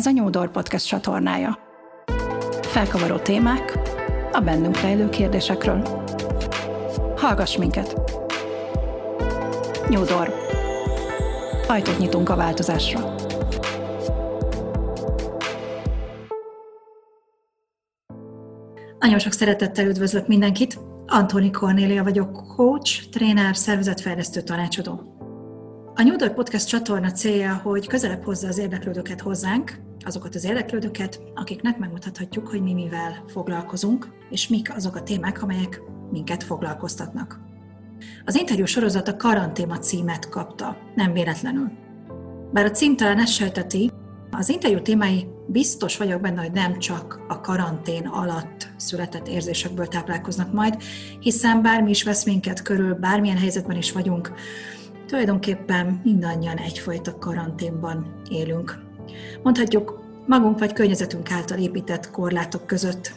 Ez a New Door Podcast csatornája. Felkavaró témák a bennünk rejlő kérdésekről. Hallgass minket! New Door. Ajtót nyitunk a változásra. Nagyon sok szeretettel üdvözlök mindenkit! Antoni Kornélia vagyok, coach, tréner, szervezetfejlesztő tanácsadó. A New Door Podcast csatorna célja, hogy közelebb hozza az érdeklődőket hozzánk, azokat az érdeklődőket, akiknek megmutathatjuk, hogy mi mivel foglalkozunk, és mik azok a témák, amelyek minket foglalkoztatnak. Az interjú sorozat a karantéma címet kapta, nem véletlenül. Bár a cím talán ezt sejteti, az interjú témái biztos vagyok benne, hogy nem csak a karantén alatt született érzésekből táplálkoznak majd, hiszen bármi is vesz minket körül, bármilyen helyzetben is vagyunk, tulajdonképpen mindannyian egyfajta karanténban élünk. Mondhatjuk, magunk vagy környezetünk által épített korlátok között.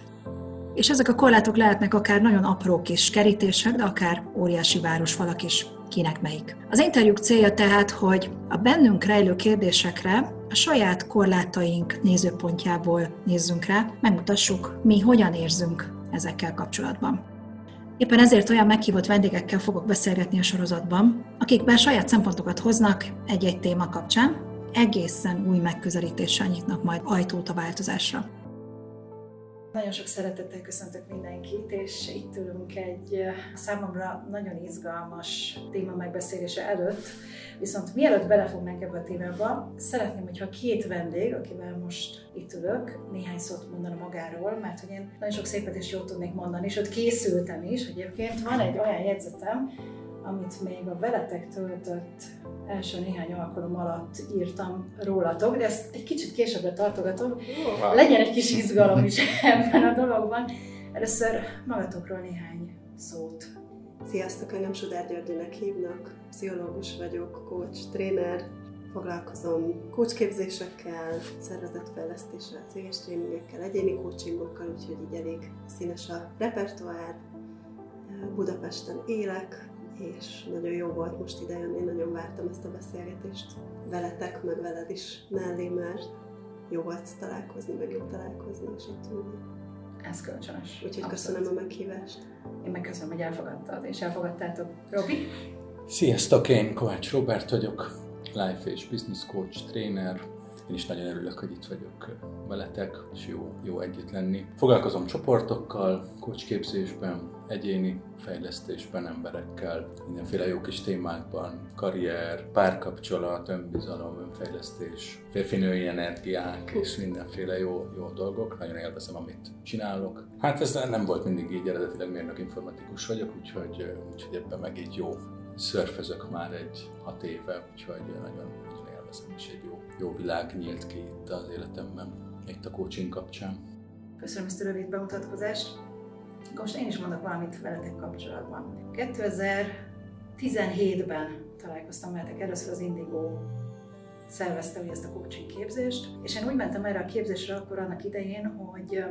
És ezek a korlátok lehetnek akár nagyon apró kis kerítések, de akár óriási városfalak is, kinek melyik. Az interjúk célja tehát, hogy a bennünk rejlő kérdésekre a saját korlátaink nézőpontjából nézzünk rá, megmutassuk, mi hogyan érzünk ezekkel kapcsolatban. Éppen ezért olyan meghívott vendégekkel fogok beszélgetni a sorozatban, akik bár saját szempontokat hoznak egy-egy téma kapcsán, egészen új megközelítéssel nyitnak majd ajtót a változásra. Nagyon sok szeretettel köszöntök mindenkit, és itt ülünk egy számomra nagyon izgalmas téma megbeszélése előtt. Viszont mielőtt belefognánk ebbe a témába, szeretném, hogyha két vendég, akivel most itt ülök, néhány szót mondana magáról, mert hogy én nagyon sok szépet és jót tudnék mondani, és ott készültem is. Egyébként van egy olyan jegyzetem, amit még a veletek töltött első néhány alkalom alatt írtam rólatok, de ezt egy kicsit későbbre tartogatom. Legyen egy kis izgalom is ebben a dologban. Először magatokról néhány szót. Sziasztok, engem Sudár Györgyőnek hívnak, pszichológus vagyok, coach, tréner, foglalkozom coachképzésekkel, szervezetfejlesztéssel, céges tréningekkel, egyéni coachingokkal, úgyhogy így elég színes a repertoár. Budapesten élek, és nagyon jó volt most idejönni, nagyon vártam ezt a beszélgetést veletek, meg veled is mellé, mert jó volt találkozni, meg jó találkozni, és itt ülni. Ez kölcsönös. Úgyhogy Abszolút. köszönöm a meghívást. Én meg köszönöm, hogy elfogadtad, és elfogadtátok. Robi? Sziasztok, én Kovács Robert vagyok, life és business coach, tréner, én is nagyon örülök, hogy itt vagyok veletek, és jó, jó együtt lenni. Foglalkozom csoportokkal, coachképzésben, egyéni fejlesztésben, emberekkel, mindenféle jó kis témákban, karrier, párkapcsolat, önbizalom, önfejlesztés, férfinői energiák és mindenféle jó, jó dolgok. Nagyon élvezem, amit csinálok. Hát ez nem volt mindig így, eredetileg mérnök informatikus vagyok, úgyhogy, úgyhogy ebben meg így jó szörfözök már egy hat éve, úgyhogy nagyon, nagyon élvezem, és egy jó jó világ nyílt ki itt az életemben, itt a coaching kapcsán. Köszönöm ezt a rövid bemutatkozást. Most én is mondok valamit veletek kapcsolatban. 2017-ben találkoztam veletek először az Indigo szervezte ugye ezt a coaching képzést, és én úgy mentem erre a képzésre akkor annak idején, hogy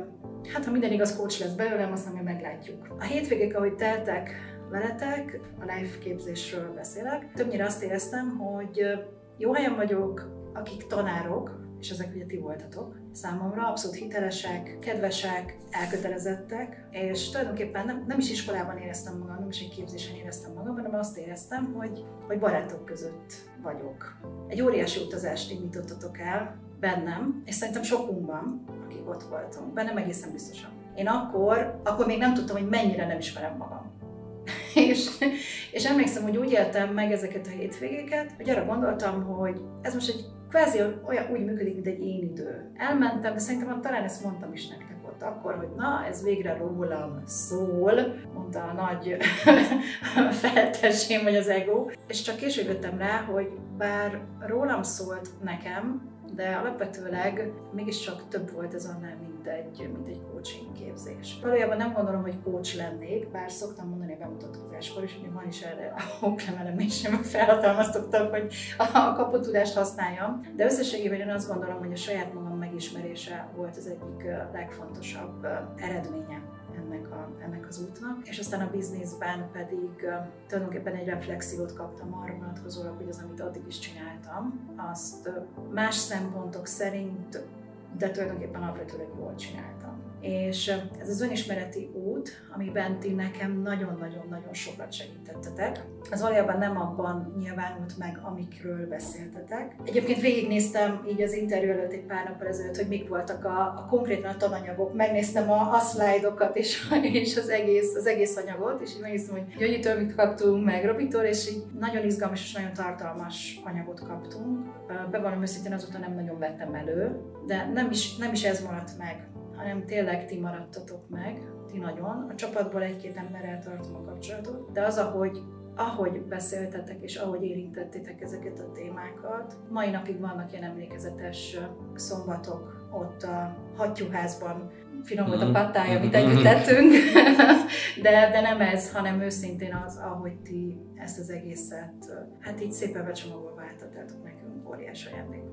hát ha minden igaz coach lesz belőlem, azt nem meglátjuk. A hétvégék, ahogy teltek veletek, a live képzésről beszélek, többnyire azt éreztem, hogy jó helyen vagyok, akik tanárok, és ezek ugye ti voltatok, számomra abszolút hitelesek, kedvesek, elkötelezettek, és tulajdonképpen nem, nem is iskolában éreztem magam, nem is egy képzésen éreztem magam, hanem azt éreztem, hogy, hogy barátok között vagyok. Egy óriási utazást indítottatok el bennem, és szerintem sokunkban, akik ott voltunk, bennem egészen biztosan. Én akkor, akkor még nem tudtam, hogy mennyire nem ismerem magam. és, és emlékszem, hogy úgy éltem meg ezeket a hétvégéket, hogy arra gondoltam, hogy ez most egy kvázi olyan úgy működik, mint egy én idő. Elmentem, de szerintem talán ezt mondtam is nektek ott akkor, hogy na, ez végre rólam szól, mondta a nagy feltesém, vagy az ego. És csak később jöttem rá, hogy bár rólam szólt nekem, de alapvetőleg mégiscsak több volt ez annál, mint egy, mint egy coaching képzés. Valójában nem gondolom, hogy coach lennék, bár szoktam mondani a bemutatkozáskor, és még van is erre a oklemelem is, felhatalmaztottam, hogy a kapotudást használjam. De összességében én azt gondolom, hogy a saját magam megismerése volt az egyik legfontosabb eredménye ennek, a, ennek az útnak, és aztán a bizniszben pedig tulajdonképpen egy reflexiót kaptam arra vonatkozólag, hogy az, amit addig is csináltam, azt más szempontok szerint de tulajdonképpen alapvetően jól csináltam. És ez az önismereti út, amiben ti nekem nagyon-nagyon-nagyon sokat segítettetek, az valójában nem abban nyilvánult meg, amikről beszéltetek. Egyébként végignéztem így az interjú előtt egy pár nappal ezelőtt, hogy mik voltak a, a konkrétan a tananyagok. Megnéztem a, a szlájdokat és, és az, egész, az egész anyagot, és így megnéztem, hogy Gyöngyitől mit kaptunk, meg Robitól, és így nagyon izgalmas és nagyon tartalmas anyagot kaptunk. Bevallom őszintén azóta nem nagyon vettem elő, de nem is, nem is ez maradt meg hanem tényleg ti maradtatok meg, ti nagyon. A csapatból egy-két emberrel tartom a kapcsolatot, de az, ahogy ahogy beszéltetek és ahogy érintettétek ezeket a témákat. Mai napig vannak ilyen emlékezetes szombatok ott a hattyúházban, finom volt a mhm. pattája, amit együtt mhm. tettünk, de, de nem ez, hanem őszintén az, ahogy ti ezt az egészet, hát így szépen becsomagolva átadtátok nekünk, óriás ajándék.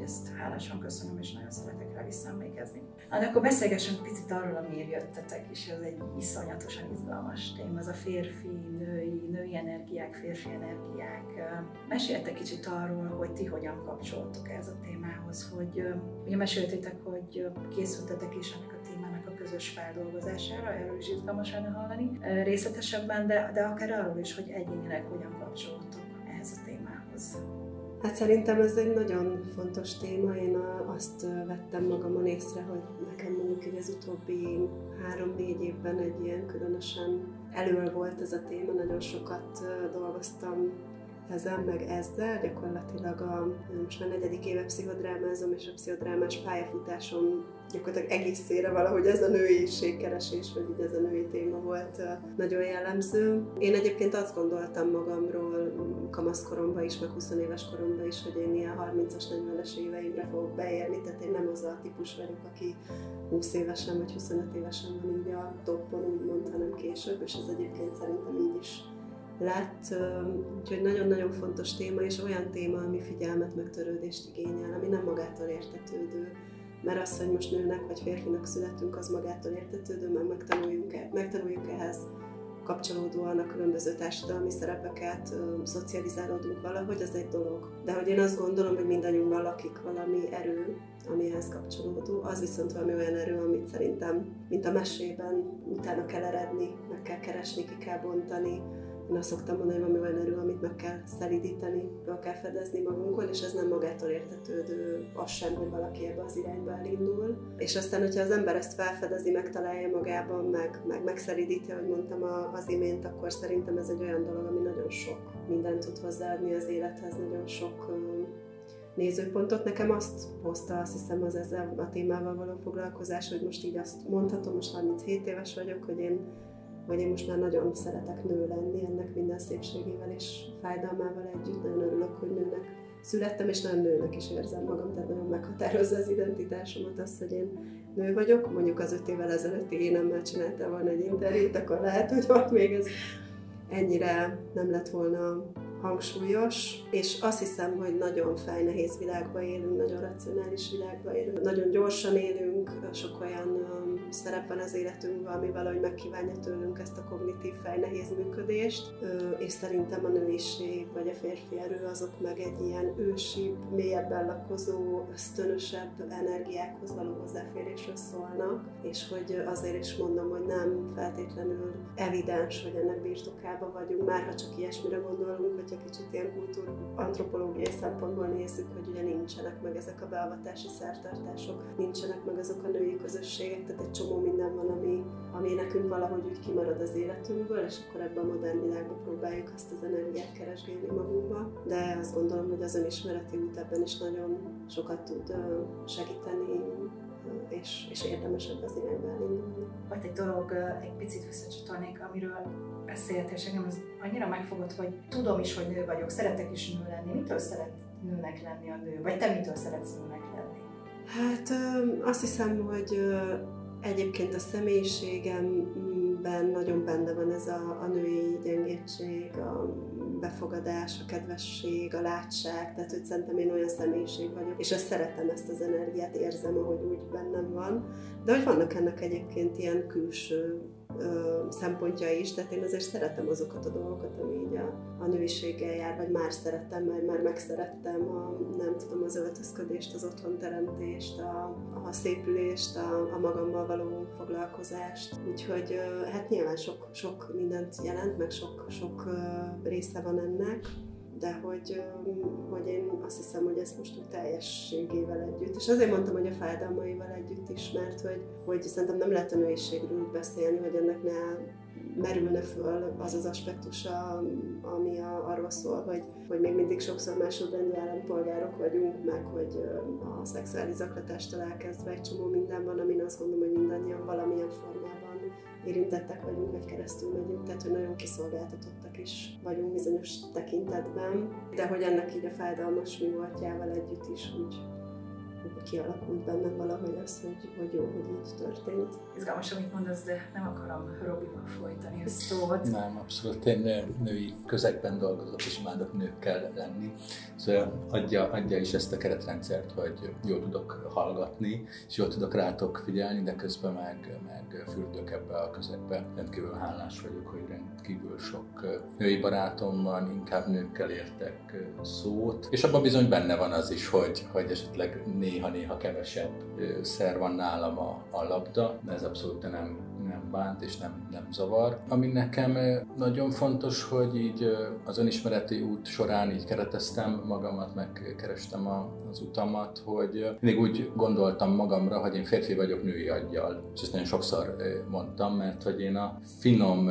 Úgyhogy ezt hálásan köszönöm, és nagyon szeretek rá visszaemlékezni. Hát akkor beszélgessünk picit arról, amiért jöttetek, és ez egy iszonyatosan izgalmas téma, az a férfi, női, női energiák, férfi energiák. Meséltek kicsit arról, hogy ti hogyan kapcsoltok ez a témához, hogy ugye meséltétek, hogy készültetek is ennek a témának a közös feldolgozására, erről is izgalmas hallani részletesebben, de, de akár arról is, hogy egyénileg hogyan kapcsolódtok ehhez a témához. Hát szerintem ez egy nagyon fontos téma. Én azt vettem magamon észre, hogy nekem mondjuk így az utóbbi három-négy évben egy ilyen különösen elő volt ez a téma. Nagyon sokat dolgoztam ezen, meg ezzel. Gyakorlatilag a, most már negyedik éve pszichodrámázom, és a pszichodrámás pályafutásom gyakorlatilag egészére valahogy ez a nőiségkeresés, vagy így ez a női téma volt nagyon jellemző. Én egyébként azt gondoltam magamról kamaszkoromban is, meg 20 éves koromban is, hogy én ilyen 30-as, 40-es éveimre fogok beérni, tehát én nem az a típus vagyok, aki 20 évesen vagy 25 évesen van így a toppon, úgymond, hanem később, és ez egyébként szerintem így is lett, úgyhogy nagyon-nagyon fontos téma, és olyan téma, ami figyelmet, meg törődést igényel, ami nem magától értetődő mert az, hogy most nőnek vagy férfinak születünk, az magától értetődő, meg megtanuljuk, e, megtanuljuk ehhez kapcsolódóan a különböző társadalmi szerepeket, szocializálódunk valahogy, az egy dolog. De hogy én azt gondolom, hogy mindannyiunkban lakik valami erő, ami ehhez kapcsolódó, az viszont valami olyan erő, amit szerintem, mint a mesében, utána kell eredni, meg kell keresni, ki kell bontani, én azt szoktam mondani, hogy olyan erő, amit meg kell szelidíteni, fel kell fedezni magunkon, és ez nem magától értetődő az sem, hogy valaki ebbe az irányba elindul. És aztán, hogyha az ember ezt felfedezi, megtalálja magában, meg, meg megszelidíti, ahogy mondtam az imént, akkor szerintem ez egy olyan dolog, ami nagyon sok mindent tud hozzáadni az élethez, nagyon sok nézőpontot. Nekem azt hozta, azt hiszem, az ezzel a témával való foglalkozás, hogy most így azt mondhatom, most 37 éves vagyok, hogy én hogy én most már nagyon szeretek nő lenni, ennek minden szépségével és fájdalmával együtt. Nagyon örülök, hogy nőnek születtem, és nagyon nőnek is érzem magam, tehát nagyon meghatározza az identitásomat az, hogy én nő vagyok. Mondjuk az öt évvel ezelőtti énemmel csináltam volna egy interjút, akkor lehet, hogy ott még ez ennyire nem lett volna hangsúlyos, és azt hiszem, hogy nagyon fejnehéz világban élünk, nagyon racionális világban élünk, nagyon gyorsan élünk, sok olyan szerep van az életünkben, ami valahogy megkívánja tőlünk ezt a kognitív fejnehéz működést, és szerintem a nőiség vagy a férfi erő azok meg egy ilyen ősi, mélyebben lakozó, ösztönösebb energiákhoz való hozzáférésről szólnak, és hogy azért is mondom, hogy nem feltétlenül evidens, hogy ennek birtokában vagyunk, már ha csak ilyesmire gondolunk, hogyha kicsit ilyen kultúr antropológiai szempontból nézzük, hogy ugye nincsenek meg ezek a beavatási szertartások, nincsenek meg azok a női közösségek, tehát egy csomó minden van, ami, ami nekünk valahogy úgy kimarad az életünkből, és akkor ebben a modern világban próbáljuk azt az energiát keresgélni magunkba. De azt gondolom, hogy az önismereti út ebben is nagyon sokat tud segíteni, és, és érdemes az irányba elindulni. Volt egy dolog, egy picit visszacsatolnék, amiről beszélt, és engem az annyira megfogott, hogy tudom is, hogy nő vagyok, szeretek is nő lenni. Mitől szeret nőnek lenni a nő? Vagy te mitől szeretsz nőnek lenni? Hát azt hiszem, hogy egyébként a személyiségemben nagyon benne van ez a, a női gyengétség, a befogadás, a kedvesség, a látság, tehát hogy szerintem én olyan személyiség vagyok, és azt szeretem ezt az energiát, érzem, ahogy úgy bennem van, de hogy vannak ennek egyébként ilyen külső ö, szempontja is, tehát én azért szeretem azokat a dolgokat, ami így a, a nőiséggel jár, vagy már szerettem, mert már megszerettem a, nem tudom, az öltözködést, az otthonteremtést, a, a szépülést, a, a magammal való foglalkozást. Úgyhogy ö, hát nyilván sok, sok mindent jelent, meg sok, sok ö, része van ennek de hogy, hogy én azt hiszem, hogy ezt most úgy teljességével együtt, és azért mondtam, hogy a fájdalmaival együtt is, mert hogy, hogy szerintem nem lehet a nőiségről úgy beszélni, hogy ennek ne merülne föl az az aspektus, ami a, arról szól, hogy, hogy még mindig sokszor másodrendű állampolgárok vagyunk, meg hogy a szexuális zaklatástól elkezdve egy csomó minden van, amin azt gondolom, hogy mindannyian valamilyen formában érintettek vagyunk, vagy keresztül megyünk, tehát hogy nagyon kiszolgáltatottak is vagyunk bizonyos tekintetben, de hogy ennek így a fájdalmas mi voltjával együtt is úgy kialakult bennem valahogy az, hogy, hogy jó, hogy így történt. Izgalmas, amit mondasz, de nem akarom Robival folytani a szót. Nem, abszolút. Én női közegben dolgozok, és imádok nőkkel lenni. Szóval adja, adja is ezt a keretrendszert, hogy jól tudok hallgatni, és jól tudok rátok figyelni, de közben meg, meg fürdök ebbe a közegbe. Rendkívül hálás vagyok, hogy rendkívül sok női barátom van, inkább nőkkel értek szót, és abban bizony benne van az is, hogy, hogy esetleg néha-néha kevesebb szer van nálam a, a labda, ez abszolút nem, nem bánt és nem, nem zavar. Ami nekem nagyon fontos, hogy így az önismereti út során így kereteztem magamat, megkerestem az utamat, hogy mindig úgy gondoltam magamra, hogy én férfi vagyok női aggyal. És ezt nagyon sokszor mondtam, mert hogy én a finom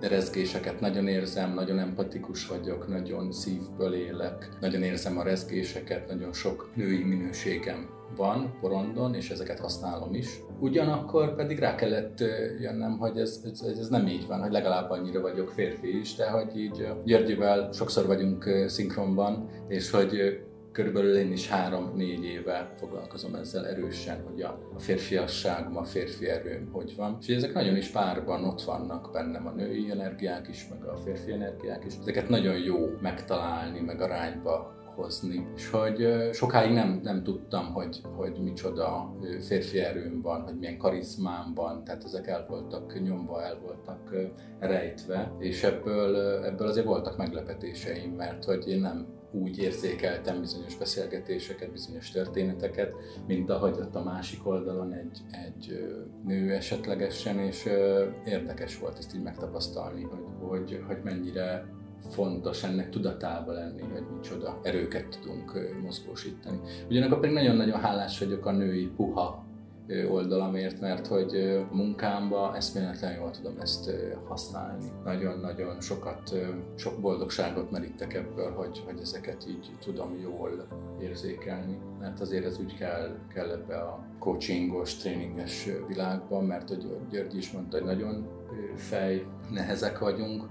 rezgéseket nagyon érzem, nagyon empatikus vagyok, nagyon szívből élek, nagyon érzem a rezgéseket, nagyon sok női minőségem van porondon, és ezeket használom is. Ugyanakkor pedig rá kellett jönnem, hogy ez, ez, ez nem így van, hogy legalább annyira vagyok férfi is, de hogy így Györgyűvel sokszor vagyunk szinkronban, és hogy körülbelül én is három-négy éve foglalkozom ezzel erősen, hogy a, a férfiasságom, a férfi erőm hogy van. És ezek nagyon is párban ott vannak bennem a női energiák is, meg a férfi energiák is. Ezeket nagyon jó megtalálni, meg arányba hozni. És hogy sokáig nem, nem tudtam, hogy, hogy micsoda férfi erőm van, hogy milyen karizmám van, tehát ezek el voltak nyomva, el voltak rejtve, és ebből, ebből azért voltak meglepetéseim, mert hogy én nem úgy érzékeltem bizonyos beszélgetéseket, bizonyos történeteket, mint ahogy ott a másik oldalon egy, egy nő esetlegesen, és érdekes volt ezt így megtapasztalni, hogy, hogy, hogy mennyire fontos ennek tudatába lenni, hogy micsoda erőket tudunk mozgósítani. Ugyanakkor pedig nagyon-nagyon hálás vagyok a női puha oldalamért, mert hogy munkámba eszméletlen jól tudom ezt használni. Nagyon-nagyon sokat, sok boldogságot merítek ebből, hogy, hogy ezeket így tudom jól érzékelni. Mert azért ez úgy kell, kell ebbe a coachingos, tréninges világban, mert hogy György is mondta, hogy nagyon fej, nehezek vagyunk,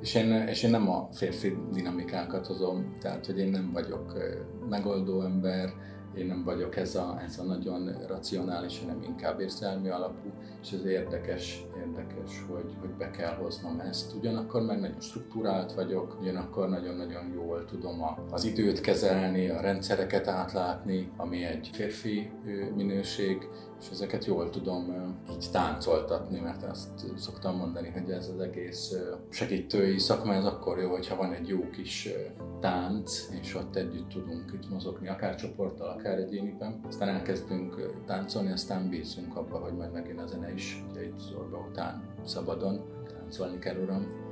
és én, és én nem a férfi dinamikákat hozom, tehát hogy én nem vagyok megoldó ember, én nem vagyok ez a, ez a nagyon racionális, hanem inkább érzelmi alapú, és ez érdekes, érdekes, hogy, hogy be kell hoznom ezt. Ugyanakkor meg nagyon struktúrált vagyok, ugyanakkor nagyon-nagyon jól tudom a, az időt kezelni, a rendszereket átlátni, ami egy férfi minőség, és ezeket jól tudom így táncoltatni, mert azt szoktam mondani, hogy ez az egész segítői szakma, ez akkor jó, hogyha van egy jó kis tánc, és ott együtt tudunk itt mozogni, akár csoporttal, akár egyéniben. Aztán elkezdünk táncolni, aztán bízunk abba, hogy majd megint a zene is, ugye itt zorba után szabadon táncolni kell, uram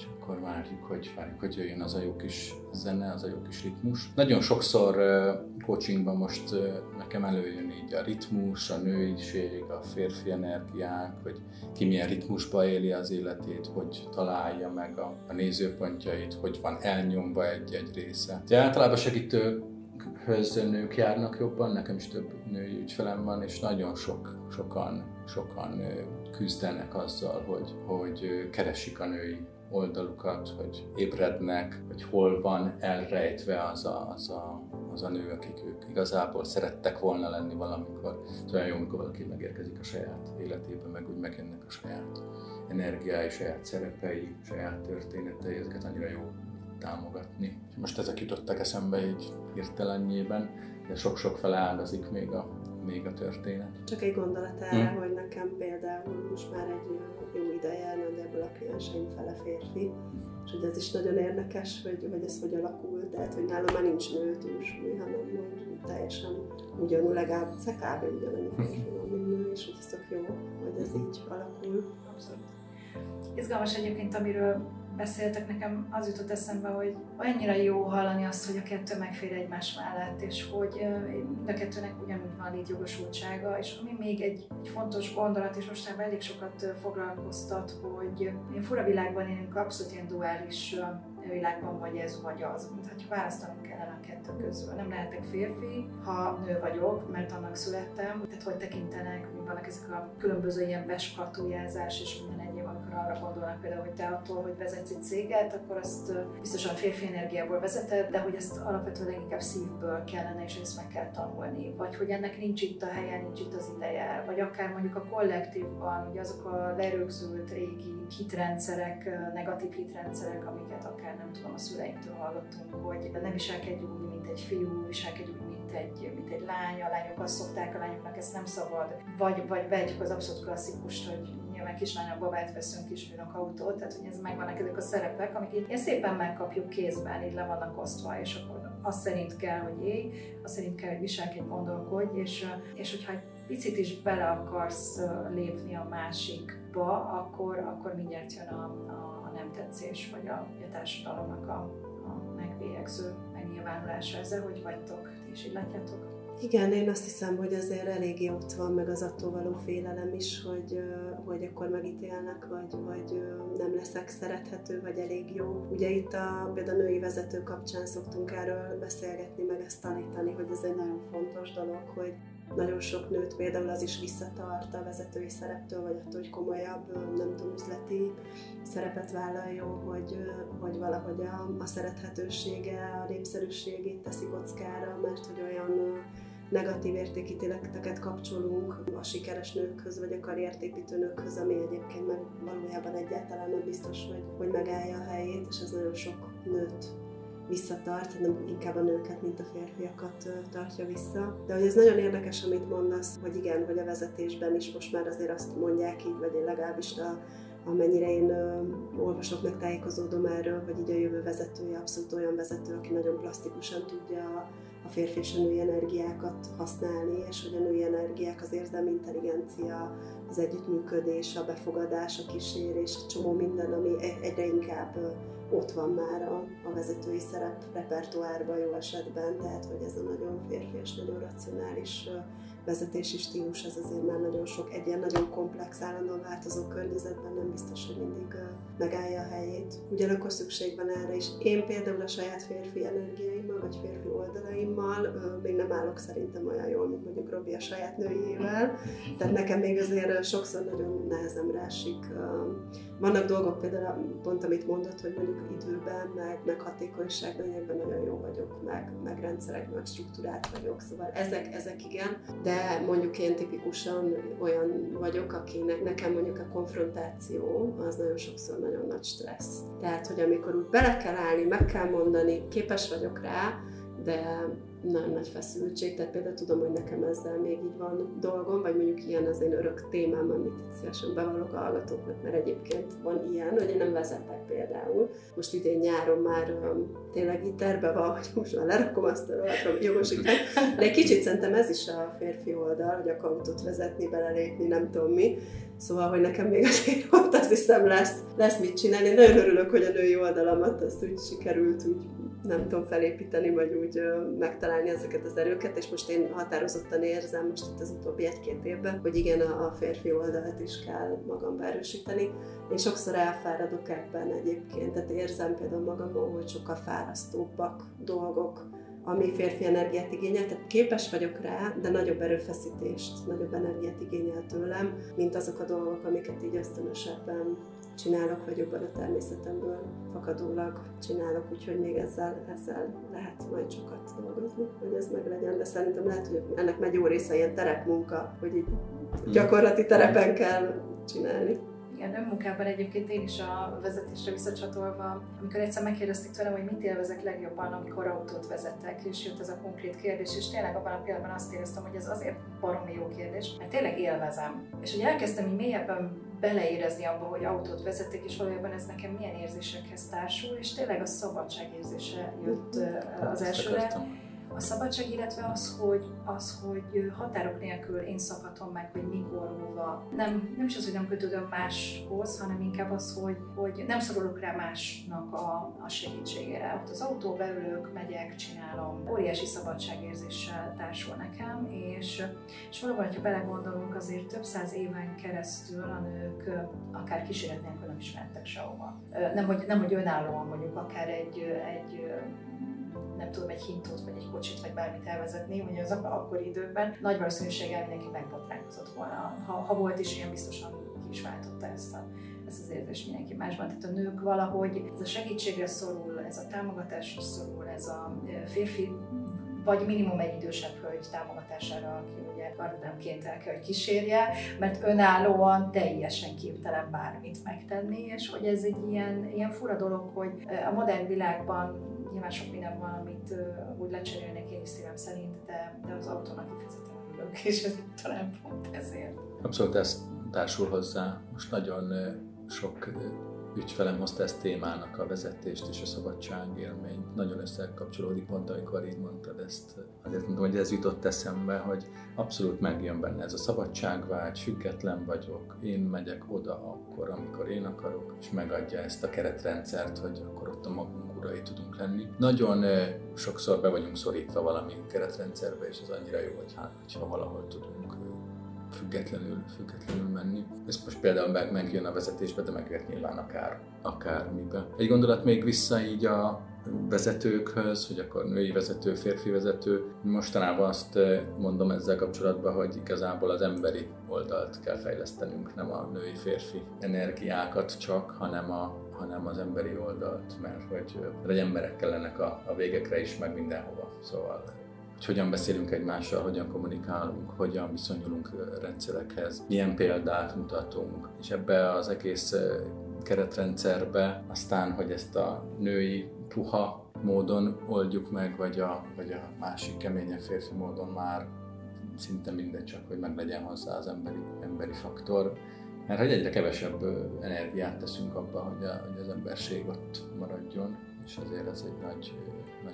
és akkor várjuk, hogy, várjuk, hogy jöjjön az a jó kis zene, az a jó kis ritmus. Nagyon sokszor coachingban most nekem előjön így a ritmus, a nőiség, a férfi energiák, hogy ki milyen ritmusba éli az életét, hogy találja meg a, a nézőpontjait, hogy van elnyomva egy-egy része. De általában segítő höz nők járnak jobban, nekem is több női ügyfelem van, és nagyon sok, sokan, sokan küzdenek azzal, hogy, hogy keresik a női oldalukat, hogy ébrednek, hogy hol van elrejtve az a, az a, az a nő, akik ők igazából szerettek volna lenni valamikor. Ez olyan jó, amikor valaki megérkezik a saját életébe, meg úgy megjönnek a saját energiái, saját szerepei, saját történetei, ezeket annyira jó támogatni. Most ezek jutottak eszembe így hirtelenjében, de sok-sok fele ágazik még a még a történet. Csak egy gondolat erre, hmm. hogy nekem például most már egy jó ideje nagyjából a klienseim fele férfi, és hogy ez is nagyon érdekes, hogy, hogy ez hogy alakul, tehát hogy nálam már nincs nő túlsúly, hanem hogy teljesen ugyanúgy, legalább kb. ugyanannyi férfi van, nő, és hogy ez tök jó, hogy ez így alakul. Abszolút. Izgalmas egyébként, amiről beszéltek, nekem az jutott eszembe, hogy annyira jó hallani azt, hogy a kettő megfér egymás mellett, és hogy mind a kettőnek ugyanúgy van létjogosultsága, és ami még egy, egy fontos gondolat, és mostában elég sokat foglalkoztat, hogy én fura világban élünk, abszolút ilyen duális világban vagy ez, vagy az. Mint ha választanunk kellene a kettő közül. Nem lehetek férfi, ha nő vagyok, mert annak születtem. Tehát hogy tekintenek, mi vannak ezek a különböző ilyen beskatujázás és minden amikor arra gondolnak például, hogy te attól, hogy vezetsz egy céget, akkor azt biztosan férfi energiából vezeted, de hogy ezt alapvetően leginkább szívből kellene, és ezt meg kell tanulni. Vagy hogy ennek nincs itt a helye, nincs itt az ideje. Vagy akár mondjuk a kollektívban, hogy azok a lerögzült régi hitrendszerek, negatív hitrendszerek, amiket akár nem tudom, a szüleimtől hallottunk, hogy nem viselkedj úgy, mint egy fiú, viselkedj úgy, mint egy, mint egy lány, a lányok azt szokták, a lányoknak ezt nem szabad. Vagy, vagy vegyük az abszolút klasszikust, hogy nyilván kislányok babát veszünk, kisfiúnak autót, tehát hogy ez megvannak ezek a szerepek, amik így szépen megkapjuk kézben, így le vannak osztva, és akkor azt szerint kell, hogy élj, azt szerint kell, hogy viselkedj, gondolkodj, és, és hogyha picit is bele akarsz lépni a másikba, akkor, akkor mindjárt jön a, a, a nem tetszés, vagy a, a társadalomnak a, a megbélyegző megnyilvánulása ezzel, hogy vagytok, ti is így látjátok? Igen, én azt hiszem, hogy azért eléggé ott van meg az attól való félelem is, hogy, hogy akkor megítélnek, vagy, vagy nem leszek szerethető, vagy elég jó. Ugye itt a, például a női vezető kapcsán szoktunk erről beszélgetni, meg ezt tanítani, hogy ez egy nagyon fontos dolog, hogy nagyon sok nőt például az is visszatart a vezetői szereptől, vagy attól, hogy komolyabb, nem tudom, üzleti szerepet vállaljon, hogy, hogy valahogy a, a szerethetősége, a népszerűségét teszi kockára, mert hogy olyan negatív értékítéleteket kapcsolunk a sikeres nőkhöz, vagy a karriertépítő nőkhöz, ami egyébként meg valójában egyáltalán nem biztos, hogy, hogy megállja a helyét, és ez nagyon sok nőt visszatart, nem inkább a nőket, mint a férfiakat tartja vissza. De hogy ez nagyon érdekes, amit mondasz, hogy igen, hogy a vezetésben is most már azért azt mondják így, vagy én legalábbis a, amennyire én ö, olvasok, meg tájékozódom erről, hogy így a jövő vezetője abszolút olyan vezető, aki nagyon plastikusan tudja férfi és a női energiákat használni, és hogy a női energiák, az érzelmi intelligencia, az együttműködés, a befogadás, a kísérés, egy csomó minden, ami e-, egyre inkább ott van már a, a vezetői szerep repertoárban jó esetben, tehát hogy ez a nagyon férfi és nagyon racionális vezetési stílus, ez azért már nagyon sok, egy ilyen nagyon komplex, állandóan változó környezetben nem biztos, hogy mindig megállja a helyét. Ugyanakkor szükség van erre is. Én például a saját férfi energiáimmal, vagy férfi oldalaimmal még nem állok szerintem olyan jól, mint mondjuk Robi a saját nőjével. Tehát nekem még azért sokszor nagyon nehezemre esik. Vannak dolgok, például pont amit mondott, hogy mondjuk időben, meg, meg hatékonyságban, ebben nagyon jó vagyok, meg, meg rendszerek, meg struktúrát vagyok, szóval ezek, ezek igen, de mondjuk én tipikusan olyan vagyok, akinek nekem mondjuk a konfrontáció az nagyon sokszor nagyon nagy stressz. Tehát, hogy amikor úgy bele kell állni, meg kell mondani, képes vagyok rá, de nagyon nagy feszültség, tehát például tudom, hogy nekem ezzel még így van dolgom, vagy mondjuk ilyen az én örök témám, amit szívesen bevallok a hallgatóknak, mert egyébként van ilyen, hogy én nem vezetek például. Most idén nyáron már um, tényleg így terve van, hogy most már lerakom azt a rohatom jogosítani, de kicsit szerintem ez is a férfi oldal, hogy a autót vezetni, belelépni, nem tudom mi. Szóval, hogy nekem még azért ott azt hiszem lesz, lesz mit csinálni. Én nagyon örülök, hogy a női oldalamat azt úgy sikerült úgy nem tudom felépíteni, vagy úgy megtalálni ezeket az erőket, és most én határozottan érzem most itt az utóbbi egy-két évben, hogy igen, a férfi oldalt is kell magamba erősíteni. Én sokszor elfáradok ebben egyébként, tehát érzem például magamon, hogy sokkal fárasztóbbak dolgok, ami férfi energiát igényel, tehát képes vagyok rá, de nagyobb erőfeszítést, nagyobb energiát igényel tőlem, mint azok a dolgok, amiket így ösztönösebben csinálok, vagy jobban a természetemből fakadólag csinálok, úgyhogy még ezzel, ezzel lehet majd sokat dolgozni, hogy ez meg legyen, de szerintem lehet, hogy ennek megy jó része ilyen terepmunka, hogy így gyakorlati terepen kell csinálni. Igen, önmunkában egyébként én is a vezetésre visszacsatolva, amikor egyszer megkérdezték tőlem, hogy mit élvezek legjobban, amikor autót vezetek, és jött ez a konkrét kérdés, és tényleg abban a pillanatban azt éreztem, hogy ez azért baromi jó kérdés, mert tényleg élvezem. És hogy elkezdtem így mélyebben beleérezni abba, hogy autót vezetek, és valójában ez nekem milyen érzésekhez társul, és tényleg a szabadság érzése jött Hát az elsőre. akartam. A szabadság, illetve az, hogy, az, hogy határok nélkül én szabhatom meg, hogy mikor, hova. Nem, nem is az, hogy nem kötődöm máshoz, hanem inkább az, hogy, hogy nem szorulok rá másnak a, a segítségére. Ott az autó beülök, megyek, csinálom. Óriási szabadságérzéssel társul nekem, és, és valóban, hogyha belegondolunk, azért több száz éven keresztül a nők akár kísérlet nélkül nem is mentek sehova. Nem, hogy, nem, hogy önállóan mondjuk akár egy, egy nem tudom, egy hintót, vagy egy kocsit, vagy bármit elvezetni, ugye az ak- akkori időkben nagy valószínűséggel mindenki megbotránkozott volna. Ha, ha volt is ilyen, biztosan ki is váltotta ezt, a, ezt az érzést mindenki másban. Tehát a nők valahogy ez a segítségre szorul, ez a támogatásra szorul, ez a férfi vagy minimum egy idősebb hölgy támogatására, aki ugye kardemként el kell, hogy kísérje, mert önállóan teljesen képtelen bármit megtenni, és hogy ez egy ilyen, ilyen fura dolog, hogy a modern világban nyilván sok minden van, amit úgy lecserélnek én is szívem szerint, de, de az autónak kifejezetten örülök, és ez talán pont ezért. Abszolút ez társul hozzá. Most nagyon sok ügyfelem hozta ezt témának a vezetést és a szabadságélményt. Nagyon összekapcsolódik pont, amikor így mondtad ezt. Azért mondom, hogy ez jutott eszembe, hogy abszolút megjön benne ez a szabadságvágy, független vagyok, én megyek oda akkor, amikor én akarok, és megadja ezt a keretrendszert, hogy akkor ott a magunk urai tudunk lenni. Nagyon sokszor be vagyunk szorítva valami keretrendszerbe, és ez annyira jó, hogy hát, ha valahol tudunk függetlenül, függetlenül menni. Ez most például meg, megjön a vezetésbe, de megjöhet nyilván akár, akármibe. Egy gondolat még vissza így a vezetőkhöz, hogy akkor női vezető, férfi vezető. Mostanában azt eh, mondom ezzel kapcsolatban, hogy igazából az emberi oldalt kell fejlesztenünk, nem a női-férfi energiákat csak, hanem a hanem az emberi oldalt, mert hogy, eh, hogy emberek kellenek a, a végekre is, meg mindenhova. Szóval hogy hogyan beszélünk egymással, hogyan kommunikálunk, hogyan viszonyulunk rendszerekhez, milyen példát mutatunk, és ebbe az egész keretrendszerbe aztán, hogy ezt a női puha módon oldjuk meg, vagy a, vagy a másik keményen férfi módon már szinte mindegy, csak hogy meg legyen hozzá az emberi, emberi faktor. Mert hogy egyre kevesebb energiát teszünk abba, hogy, a, hogy az emberség ott maradjon, és ezért ez egy nagy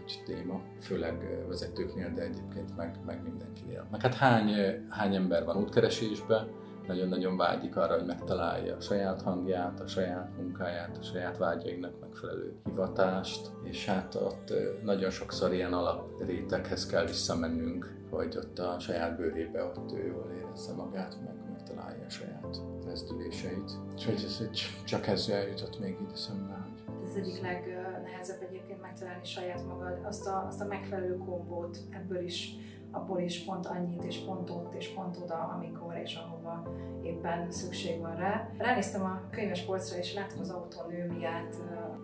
nagy téma, főleg vezetőknél, de egyébként meg, meg mindenkinél. Meg hát hány, hány ember van útkeresésben, nagyon-nagyon vágyik arra, hogy megtalálja a saját hangját, a saját munkáját, a saját vágyainak megfelelő hivatást, és hát ott nagyon sokszor ilyen alapréteghez kell visszamennünk, hogy ott a saját bőrébe ott ő jól érezze magát, meg megtalálja a saját rezdüléseit. Úgyhogy ez egy, csak ez eljutott még így eszembe, hogy... Ez egyik legnehezebb egyébként megtalálni saját magad, azt a, azt a megfelelő kombót ebből is abból is pont annyit, és pont ott, és pont oda, amikor és ahova éppen szükség van rá. Ránéztem a könyves polcra, és láttam az autónőmiát,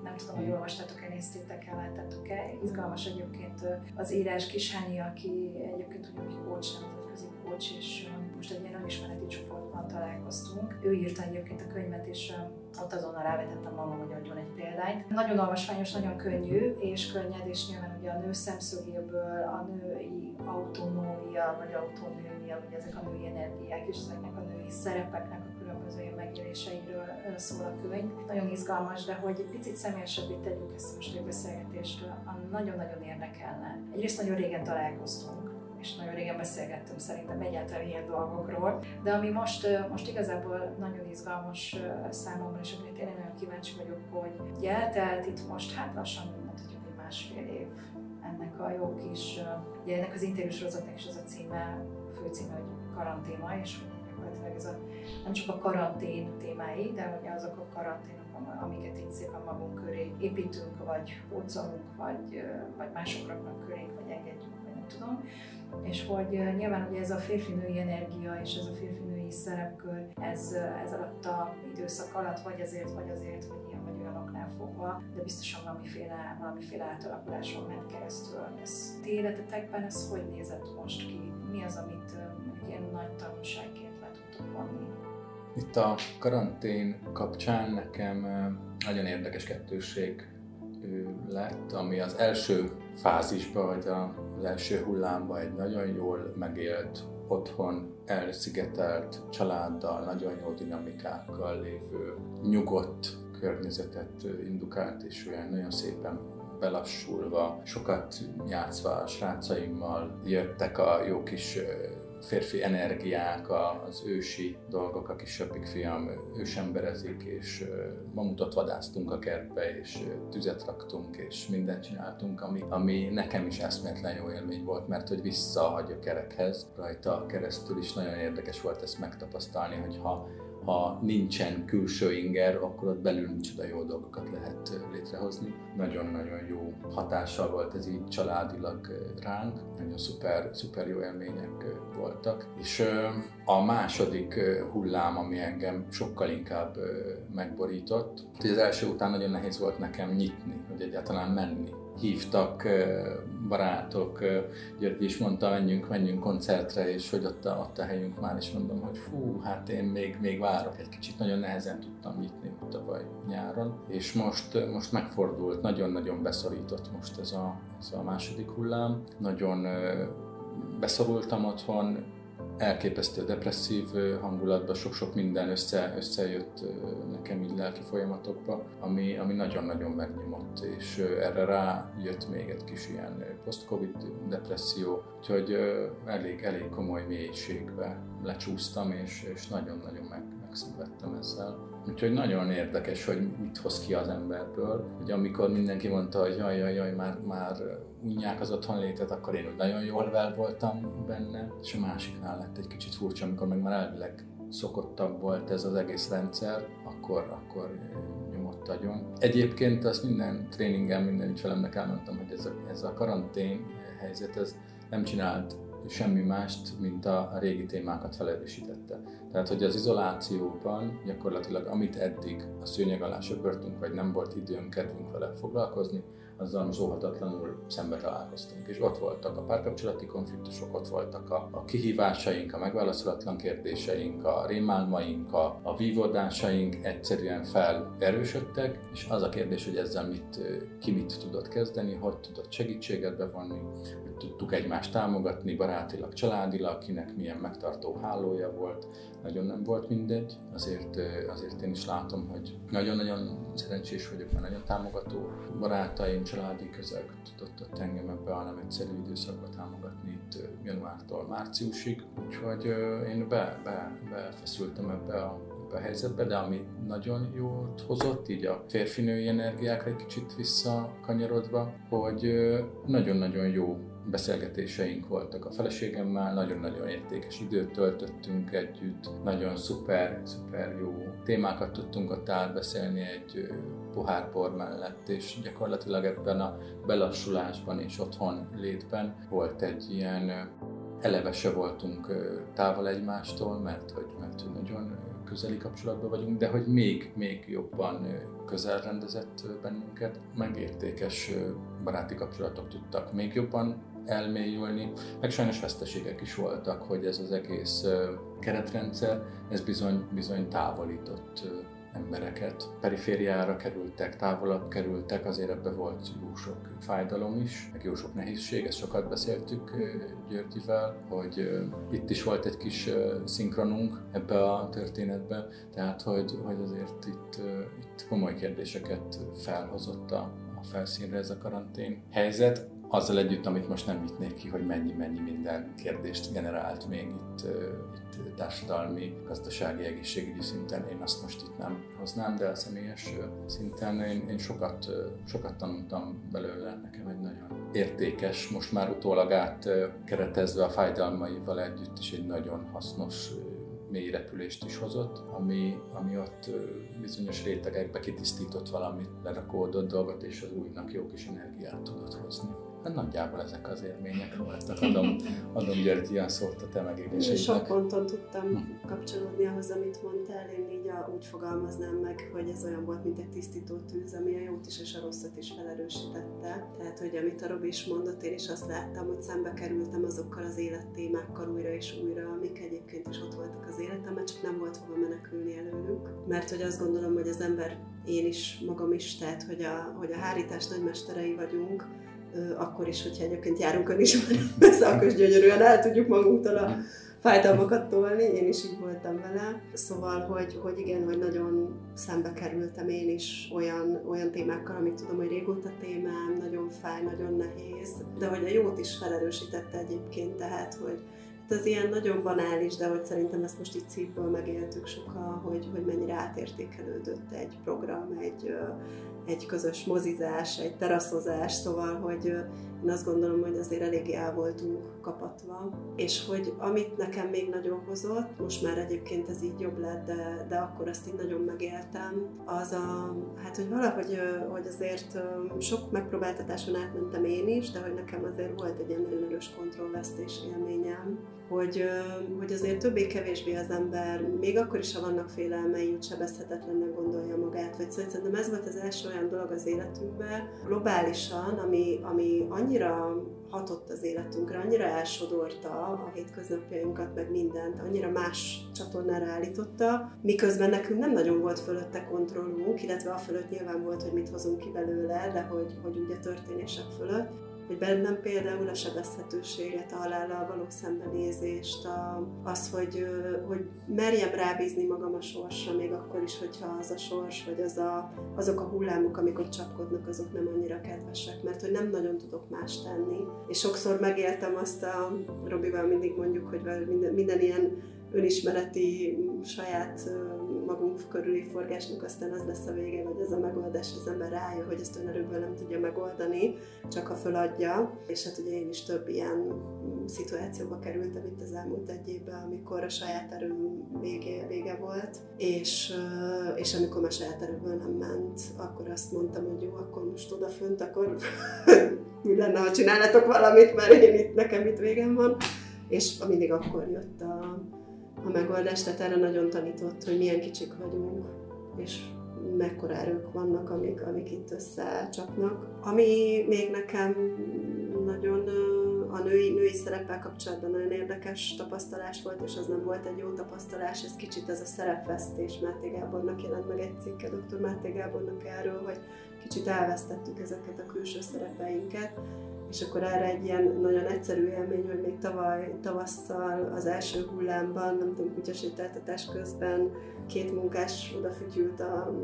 nem tudom, hogy olvastátok-e, néztétek-e, láttátok-e. Izgalmas egyébként az írás Kisányi, aki egyébként ugyanúgy coach, nemzetközi coach, és most egy ilyen önismereti csoportban találkoztunk. Ő írta egyébként a könyvet, és ott azonnal rávetettem magam, hogy adjon egy példányt. Nagyon olvasmányos, nagyon könnyű és könnyed, és nyilván ugye a nő szemszögéből a női autonómia, vagy autonómia, vagy ezek a női energiák, és ezeknek a női szerepeknek a különböző megéléseiről szól a könyv. Nagyon izgalmas, de hogy egy picit személyesebbé tegyük ezt a most beszélgetést, nagyon-nagyon érdekelne. Egyrészt nagyon régen találkoztunk, és nagyon régen beszélgettünk szerintem egyáltalán ilyen dolgokról, de ami most, most igazából nagyon izgalmas számomra, és amire tényleg nagyon kíváncsi vagyok, hogy ugye eltelt itt most, hát lassan mondhatjuk, hogy másfél év ennek a jó kis, ugye ennek az interjúsorozatnak is az a címe, a főcíme, hogy karantéma, és hogy gyakorlatilag ez a, nem csak a karantén témái, de ugye azok a karanténok, amiket itt szépen magunk köré építünk, vagy hurcolunk, vagy, vagy mások raknak körénk, vagy engedjünk, vagy nem tudom és hogy nyilván ugye ez a férfi-női energia és ez a férfi-női szerepkör, ez, ez alatt a időszak alatt, vagy azért, vagy azért, hogy ilyen vagy olyanoknál fogva, de biztosan valamiféle, valamiféle átalakuláson ment keresztül. Ez ti életetekben ez hogy nézett most ki? Mi az, amit ilyen nagy tanulságként le tudtok vonni? Itt a karantén kapcsán nekem nagyon érdekes kettőség lett, ami az első fázisban, vagy az első hullámban egy nagyon jól megélt, otthon elszigetelt családdal, nagyon jó dinamikákkal lévő, nyugodt környezetet indukált, és olyan nagyon szépen belassulva, sokat játszva a srácaimmal jöttek a jó kis férfi energiák, az ősi dolgok, a kisebbik fiam ősemberezik, és mamutot vadáztunk a kertbe, és tüzet raktunk, és mindent csináltunk, ami, ami nekem is eszméletlen jó élmény volt, mert hogy visszahagy a kerekhez, rajta keresztül is nagyon érdekes volt ezt megtapasztalni, hogy ha nincsen külső inger, akkor ott belül micsoda jó dolgokat lehet létrehozni. Nagyon-nagyon jó hatással volt ez így családilag ránk, nagyon szuper, szuper jó élmények voltak. És a második hullám, ami engem sokkal inkább megborított, hogy az első után nagyon nehéz volt nekem nyitni, hogy egyáltalán menni hívtak barátok, György is mondta, menjünk, menjünk koncertre, és hogy ott a, ott a helyünk már, és mondom, hogy fú, hát én még, még várok egy kicsit, nagyon nehezen tudtam nyitni tavaly nyáron, és most, most megfordult, nagyon-nagyon beszorított most ez a, ez a második hullám, nagyon beszorultam otthon, elképesztő depresszív hangulatban, sok-sok minden össze, összejött nekem így lelki folyamatokba, ami, ami nagyon-nagyon megnyomott, és erre rá jött még egy kis ilyen post-covid depresszió, úgyhogy elég, elég komoly mélységbe lecsúsztam, és, és nagyon-nagyon meg, megszenvedtem ezzel. Úgyhogy nagyon érdekes, hogy mit hoz ki az emberből, hogy amikor mindenki mondta, hogy jaj, jaj, jaj, már, már unják az otthonlétet, akkor én úgy nagyon jól vel voltam benne, és a másiknál lett egy kicsit furcsa, amikor meg már elvileg szokottabb volt ez az egész rendszer, akkor, akkor nyomott agyon. Egyébként azt minden tréningen, minden ügyfelemnek elmondtam, hogy ez a, ez a karantén helyzet, ez nem csinált semmi mást, mint a, régi témákat felerősítette. Tehát, hogy az izolációban gyakorlatilag amit eddig a szőnyeg alá söpörtünk, vagy nem volt időnk, kedvünk vele foglalkozni, azzal most óhatatlanul szembe találkoztunk. És ott voltak a párkapcsolati konfliktusok, ott voltak a, a kihívásaink, a megválaszolatlan kérdéseink, a rémálmaink, a, a vívódásaink egyszerűen felerősödtek, és az a kérdés, hogy ezzel mit, ki mit tudott kezdeni, hogy tudott segítséget bevonni, hogy tudtuk egymást támogatni barátilag, családilag, kinek milyen megtartó hálója volt, nagyon nem volt mindegy, azért, azért én is látom, hogy nagyon-nagyon szerencsés vagyok, mert nagyon támogató barátaim, családi közeg tudott ott engem ebbe a nem egyszerű időszakba támogatni itt januártól márciusig, úgyhogy én be, be, befeszültem ebbe a a helyzetbe, de ami nagyon jót hozott, így a férfinői energiákra egy kicsit visszakanyarodva, hogy nagyon-nagyon jó beszélgetéseink voltak a feleségemmel, nagyon-nagyon értékes időt töltöttünk együtt, nagyon szuper, szuper jó témákat tudtunk ott átbeszélni egy pohár mellett, és gyakorlatilag ebben a belassulásban és otthon létben volt egy ilyen eleve se voltunk távol egymástól, mert hogy, mert nagyon közeli kapcsolatban vagyunk, de hogy még, még jobban közel rendezett bennünket, megértékes baráti kapcsolatok tudtak még jobban elmélyülni, meg sajnos veszteségek is voltak, hogy ez az egész keretrendszer, ez bizony, bizony távolított embereket. Perifériára kerültek, távolabb kerültek, azért ebbe volt jó sok fájdalom is, meg jó sok nehézség, ezt sokat beszéltük Györgyivel, hogy itt is volt egy kis szinkronunk ebbe a történetbe, tehát hogy, hogy azért itt, itt komoly kérdéseket felhozott a, a felszínre ez a karantén helyzet azzal együtt, amit most nem nyitnék ki, hogy mennyi-mennyi minden kérdést generált még itt, itt társadalmi, gazdasági, egészségügyi szinten, én azt most itt nem hoznám, de a személyes szinten én, én sokat, sokat tanultam belőle, nekem egy nagyon értékes, most már utólag átkeretezve a fájdalmaival együtt is egy nagyon hasznos mély repülést is hozott, ami, ami ott bizonyos rétegekbe kitisztított valamit, lerakódott dolgot, és az újnak jó kis energiát tudott hozni. Hát nagyjából ezek az élmények voltak. Adom, adom György ilyen szót a te megéléseidnek. Sok ponton tudtam hm. kapcsolódni ahhoz, amit mondtál. Én így a, úgy fogalmaznám meg, hogy ez olyan volt, mint egy tisztító tűz, ami a jót is és a rosszat is felerősítette. Tehát, hogy amit a Robi is mondott, én is azt láttam, hogy szembe kerültem azokkal az élettémákkal újra és újra, amik egyébként is ott voltak az életemben, csak nem volt hova menekülni előlük. Mert hogy azt gondolom, hogy az ember, én is, magam is, tehát, hogy a, hogy a hárítás nagymesterei vagyunk, akkor is, hogyha egyébként járunk önismeretbe, szakos gyönyörűen el tudjuk magunktól a fájdalmakat tolni, én is így voltam vele. Szóval, hogy, hogy igen, hogy nagyon szembe kerültem én is olyan, olyan témákkal, amit tudom, hogy régóta témám, nagyon fáj, nagyon nehéz, de hogy a jót is felerősítette egyébként, tehát, hogy ez ilyen nagyon banális, de hogy szerintem ezt most így szívből megéltük sokan, hogy, hogy mennyire átértékelődött egy program, egy, egy közös mozizás, egy teraszozás, szóval, hogy én azt gondolom, hogy azért eléggé el voltunk kapatva, és hogy amit nekem még nagyon hozott, most már egyébként ez így jobb lett, de, de akkor azt így nagyon megéltem, az a, hát hogy valahogy hogy azért sok megpróbáltatáson átmentem én is, de hogy nekem azért volt egy ilyen nagyon erős kontrollvesztés élményem, hogy, hogy azért többé-kevésbé az ember, még akkor is, ha vannak félelmei, úgy sebezhetetlennek gondolja magát, vagy szóval szerintem ez volt az első olyan dolog az életünkben, globálisan, ami, ami annyira hatott az életünkre, annyira elsodorta a hétköznapjainkat, meg mindent, annyira más csatornára állította, miközben nekünk nem nagyon volt fölötte kontrollunk, illetve a fölött nyilván volt, hogy mit hozunk ki belőle, de hogy, hogy ugye történések fölött hogy bennem például a sebezhetőséget, a halállal való szembenézést, a, az, hogy, hogy merjem rábízni magam a sorsra, még akkor is, hogyha az a sors, vagy az a, azok a hullámok, amikor csapkodnak, azok nem annyira kedvesek, mert hogy nem nagyon tudok más tenni. És sokszor megéltem azt a, Robival mindig mondjuk, hogy minden, minden ilyen önismereti saját magunk körüli forgásnak aztán az lesz a vége, vagy az a megoldás, az ember rájön, hogy ezt önerőből nem tudja megoldani, csak ha föladja. És hát ugye én is több ilyen szituációba kerültem itt az elmúlt egy évben, amikor a saját erőm vége, vége volt, és, és amikor már saját erőből nem ment, akkor azt mondtam, hogy jó, akkor most odafönt, akkor mi lenne, ha csinálnátok valamit, mert én itt, nekem itt végem van. És mindig akkor jött a, a megoldás, tehát erre nagyon tanított, hogy milyen kicsik vagyunk, és mekkora erők vannak, amik, amik itt összecsapnak. Ami még nekem nagyon a női, női szereppel kapcsolatban nagyon érdekes tapasztalás volt, és az nem volt egy jó tapasztalás, ez kicsit ez a szerepvesztés Máté Gábornak jelent meg egy cikke dr. Máté Gábornak erről, hogy kicsit elvesztettük ezeket a külső szerepeinket, és akkor erre egy ilyen nagyon egyszerű élmény, hogy még tavaly tavasszal az első hullámban, nem tudom, kutyasétáltatás közben két munkás odafütyült a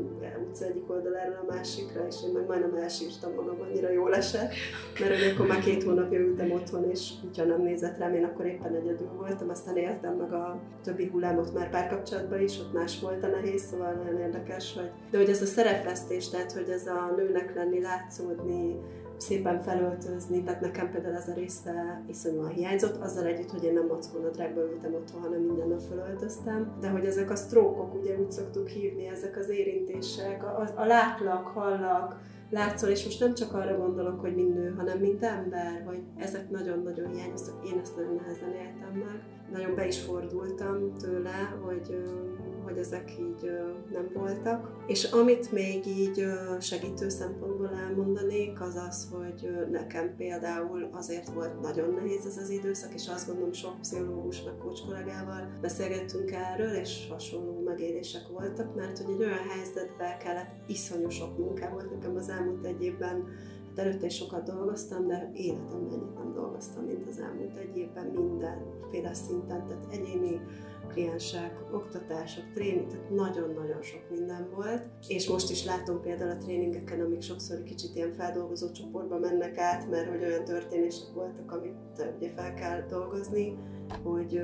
utca egyik oldaláról a másikra, és én meg majdnem elsírtam magam, annyira jól esett, mert hogy akkor már két hónapja ültem otthon, és kutya nem nézett rám, én akkor éppen egyedül voltam, aztán éltem meg a többi hullámot már párkapcsolatban is, ott más volt a nehéz, szóval nagyon érdekes, hogy... De hogy ez a szerepvesztés, tehát hogy ez a nőnek lenni, látszódni, szépen felöltözni, tehát nekem például ez a része iszonyúan hiányzott, azzal együtt, hogy én nem mackónadrágba ültem otthon, hanem minden nap felöltöztem, de hogy ezek a sztrókok, ugye úgy szoktuk hívni, ezek az érintések, a, a látlak, hallak, látszol, és most nem csak arra gondolok, hogy mind nő, hanem mint ember, hogy ezek nagyon-nagyon hiányoztak, én ezt nagyon nehezen éltem meg. Nagyon be is fordultam tőle, hogy hogy ezek így nem voltak. És amit még így segítő szempontból elmondanék, az az, hogy nekem például azért volt nagyon nehéz ez az időszak, és azt gondolom sok pszichológus meg coach kollégával beszélgettünk erről, és hasonló megélések voltak, mert hogy egy olyan helyzetbe kellett, iszonyú sok munkám volt nekem az elmúlt egy évben, hát előtte is sokat dolgoztam, de életemben ennyit nem dolgoztam, mint az elmúlt egy évben mindenféle szinten, tehát egyéni kliensek, oktatások, tréning, tehát nagyon-nagyon sok minden volt. És most is látom például a tréningeken, amik sokszor kicsit ilyen feldolgozó csoportba mennek át, mert hogy olyan történések voltak, amit ugye fel kell dolgozni, hogy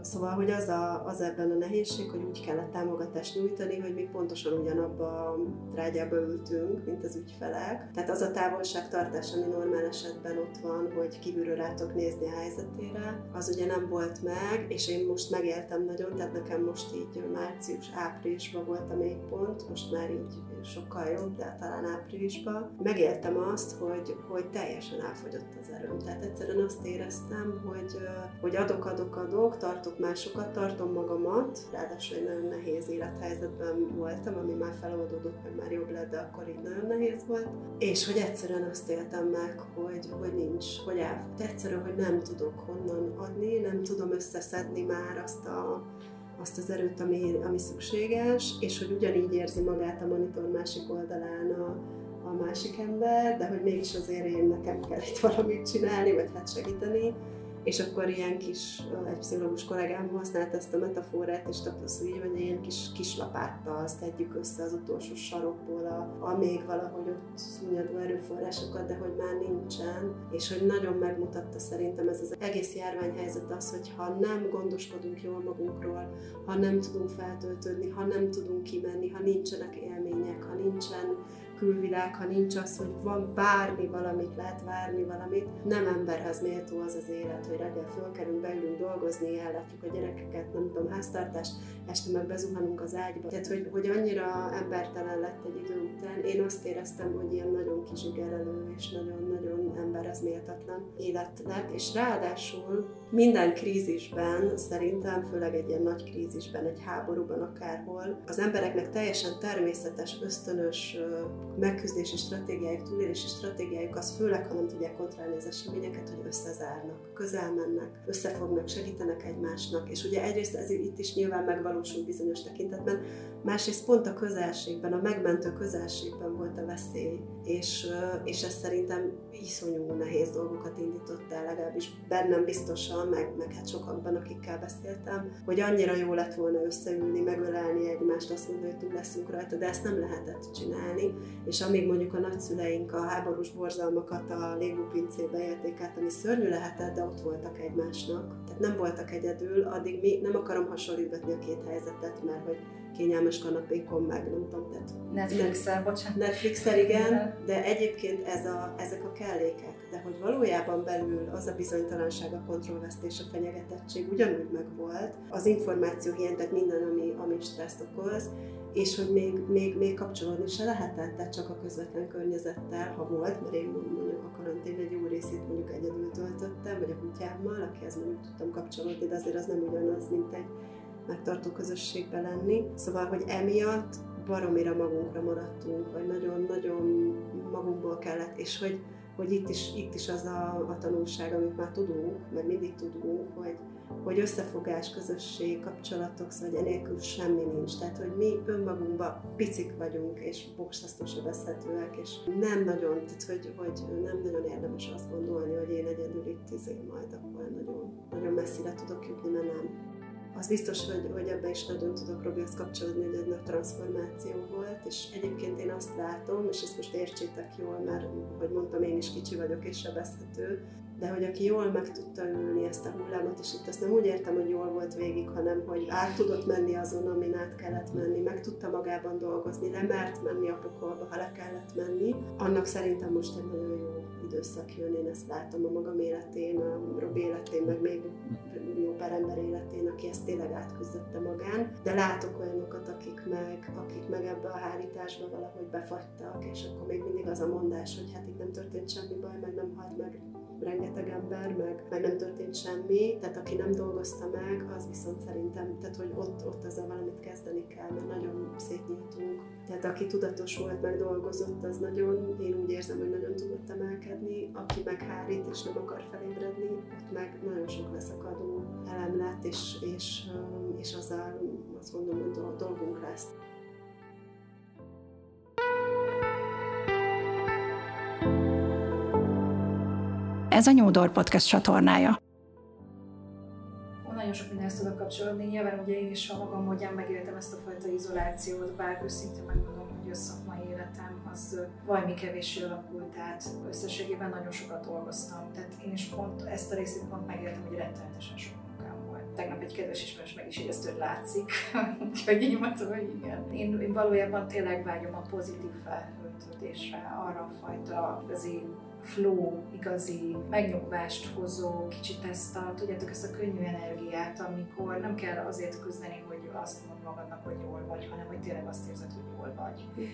szóval, hogy az, a, az ebben a nehézség, hogy úgy kellett támogatást nyújtani, hogy mi pontosan ugyanabba a trágyába ültünk, mint az ügyfelek. Tehát az a távolságtartás, ami normál esetben ott van, hogy kívülről rátok nézni a helyzetére, az ugye nem volt meg, és én most megéltem éltem nagyon, tehát nekem most így március-áprilisban volt a mélypont, most már így sokkal jobb, de talán áprilisban. Megéltem azt, hogy, hogy teljesen elfogyott az erőm. Tehát egyszerűen azt éreztem, hogy, hogy adok, adok, adok, tartok másokat, tartom magamat, ráadásul egy nagyon nehéz élethelyzetben voltam, ami már feloldódott, meg már jobb lett, de akkor így nagyon nehéz volt. És hogy egyszerűen azt éltem meg, hogy, hogy nincs, hogy el, egyszerűen, hogy nem tudok honnan adni, nem tudom összeszedni már azt a azt az erőt, ami, ami szükséges, és hogy ugyanígy érzi magát a monitor másik oldalán a, a másik ember, de hogy mégis azért én nekem kell itt valamit csinálni, vagy hát segíteni, és akkor ilyen kis, egy pszichológus kollégám használt ezt a metaforát, és tapasztal így, hogy ilyen kis kislapáttal szedjük össze az utolsó sarokból a, a még valahogy ott szúnyadó erőforrásokat, de hogy már nincsen, és hogy nagyon megmutatta szerintem ez az egész járványhelyzet az, hogy ha nem gondoskodunk jól magunkról, ha nem tudunk feltöltődni, ha nem tudunk kimenni, ha nincsenek élmények, ha nincsen külvilág, ha nincs az, hogy van bármi valamit, lehet várni valamit. Nem emberhez méltó az az élet, hogy reggel fölkerünk, beülünk dolgozni, ellátjuk a gyerekeket, nem tudom, háztartást, este meg bezuhanunk az ágyba. Tehát, hogy, hogy annyira embertelen lett egy idő után, én azt éreztem, hogy ilyen nagyon kizsigerelő és nagyon-nagyon emberhez méltatlan élet lett, és ráadásul minden krízisben, szerintem, főleg egy ilyen nagy krízisben, egy háborúban akárhol, az embereknek teljesen természetes, ösztönös megküzdési stratégiájuk, túlélési stratégiájuk az főleg, ha nem tudják kontrollálni az eseményeket, hogy összezárnak, közel mennek, összefognak, segítenek egymásnak, és ugye egyrészt ez itt is nyilván megvalósul bizonyos tekintetben, másrészt pont a közelségben, a megmentő közelségben volt a veszély, és, és ez szerintem iszonyú nehéz dolgokat indított el, legalábbis bennem biztosan, meg, meg hát sokakban, akikkel beszéltem, hogy annyira jó lett volna összeülni, megölelni egymást, azt mondani, hogy túl leszünk rajta, de ezt nem lehetett csinálni, és amíg mondjuk a nagyszüleink a háborús borzalmakat a légópincébe élték át, ami szörnyű lehetett, de ott voltak egymásnak, tehát nem voltak egyedül, addig mi nem akarom hasonlítani a két helyzetet, mert hogy kényelmes kanapékon, meg nem tudom, tehát... Netflix-el, bocsánat. Netflix-el, igen, de egyébként ez a, ezek a kellékek, de hogy valójában belül az a bizonytalanság, a kontrollvesztés, a fenyegetettség ugyanúgy megvolt, az információ hiány, tehát minden, ami, ami stresszt okoz, és hogy még, még, még kapcsolódni se lehetett, tehát csak a közvetlen környezettel, ha volt, mert én mondjuk a karantén egy jó részét mondjuk egyedül töltöttem, vagy a kutyámmal, akihez mondjuk tudtam kapcsolódni, de azért az nem ugyanaz, mint egy megtartó közösségbe lenni. Szóval, hogy emiatt baromira magunkra maradtunk, vagy nagyon-nagyon magunkból kellett, és hogy, hogy itt, is, itt is az a, a tanulság, amit már tudunk, meg mindig tudunk, hogy, hogy összefogás, közösség, kapcsolatok, szóval enélkül semmi nincs. Tehát, hogy mi önmagunkban picik vagyunk, és bokszasztó sebezhetőek, és nem nagyon, tehát, hogy, hogy nem nagyon érdemes azt gondolni, hogy én egyedül itt izé majd akkor nagyon, nagyon messzire tudok jutni, mert nem az biztos, hogy, hogy ebbe is nagyon tudok Robihoz kapcsolódni, hogy egy nagy transformáció volt, és egyébként én azt látom, és ezt most értsétek jól, mert, hogy mondtam, én is kicsi vagyok és sebezhető, de hogy aki jól meg tudta ülni ezt a hullámot, és itt azt nem úgy értem, hogy jól volt végig, hanem hogy át tudott menni azon, amin át kellett menni, meg tudta magában dolgozni, mert menni a pokolba, ha le kellett menni, annak szerintem most egy nagyon jó időszak jön, én ezt látom a magam életén, a Robi életén, meg még jó pár ember életén, aki ezt tényleg átküzdötte magán, de látok olyanokat, akik meg, akik meg ebbe a hárításba valahogy befagytak, és akkor még mindig az a mondás, hogy hát itt nem történt semmi baj, meg nem halt meg rengeteg ember, meg, meg nem történt semmi, tehát aki nem dolgozta meg, az viszont szerintem, tehát hogy ott, ott ezzel valamit kezdeni kell, mert nagyon szétnyíltunk. Tehát aki tudatos volt, meg dolgozott, az nagyon, én úgy érzem, hogy nagyon tudott emelkedni, aki meg hárít és nem akar felébredni, ott meg nagyon sok leszakadó elem lett, és, és, és azzal azt gondolom, hogy dolgunk lesz. Ez a New Door Podcast csatornája. Nagyon sok mindenhez tudok kapcsolódni. Nyilván ugye én is a magam módján megéltem ezt a fajta izolációt, bár őszintén megmondom, hogy a szakmai életem az valami kevéssé alakult, tehát összességében nagyon sokat dolgoztam. Tehát én is pont ezt a részét pont megéltem, hogy rettenetesen sok. Tegnap egy kedves ismerős meg is jegyezte, hogy látszik, úgyhogy így mondtam, hogy igen. Én, én valójában tényleg vágyom a pozitív feltöltődésre, arra a fajta én flow, igazi megnyugvást hozó, kicsit ezt a, tudjátok, ezt a könnyű energiát, amikor nem kell azért küzdeni, hogy azt mondod magadnak, hogy jól vagy, hanem hogy tényleg azt érzed, hogy jól vagy.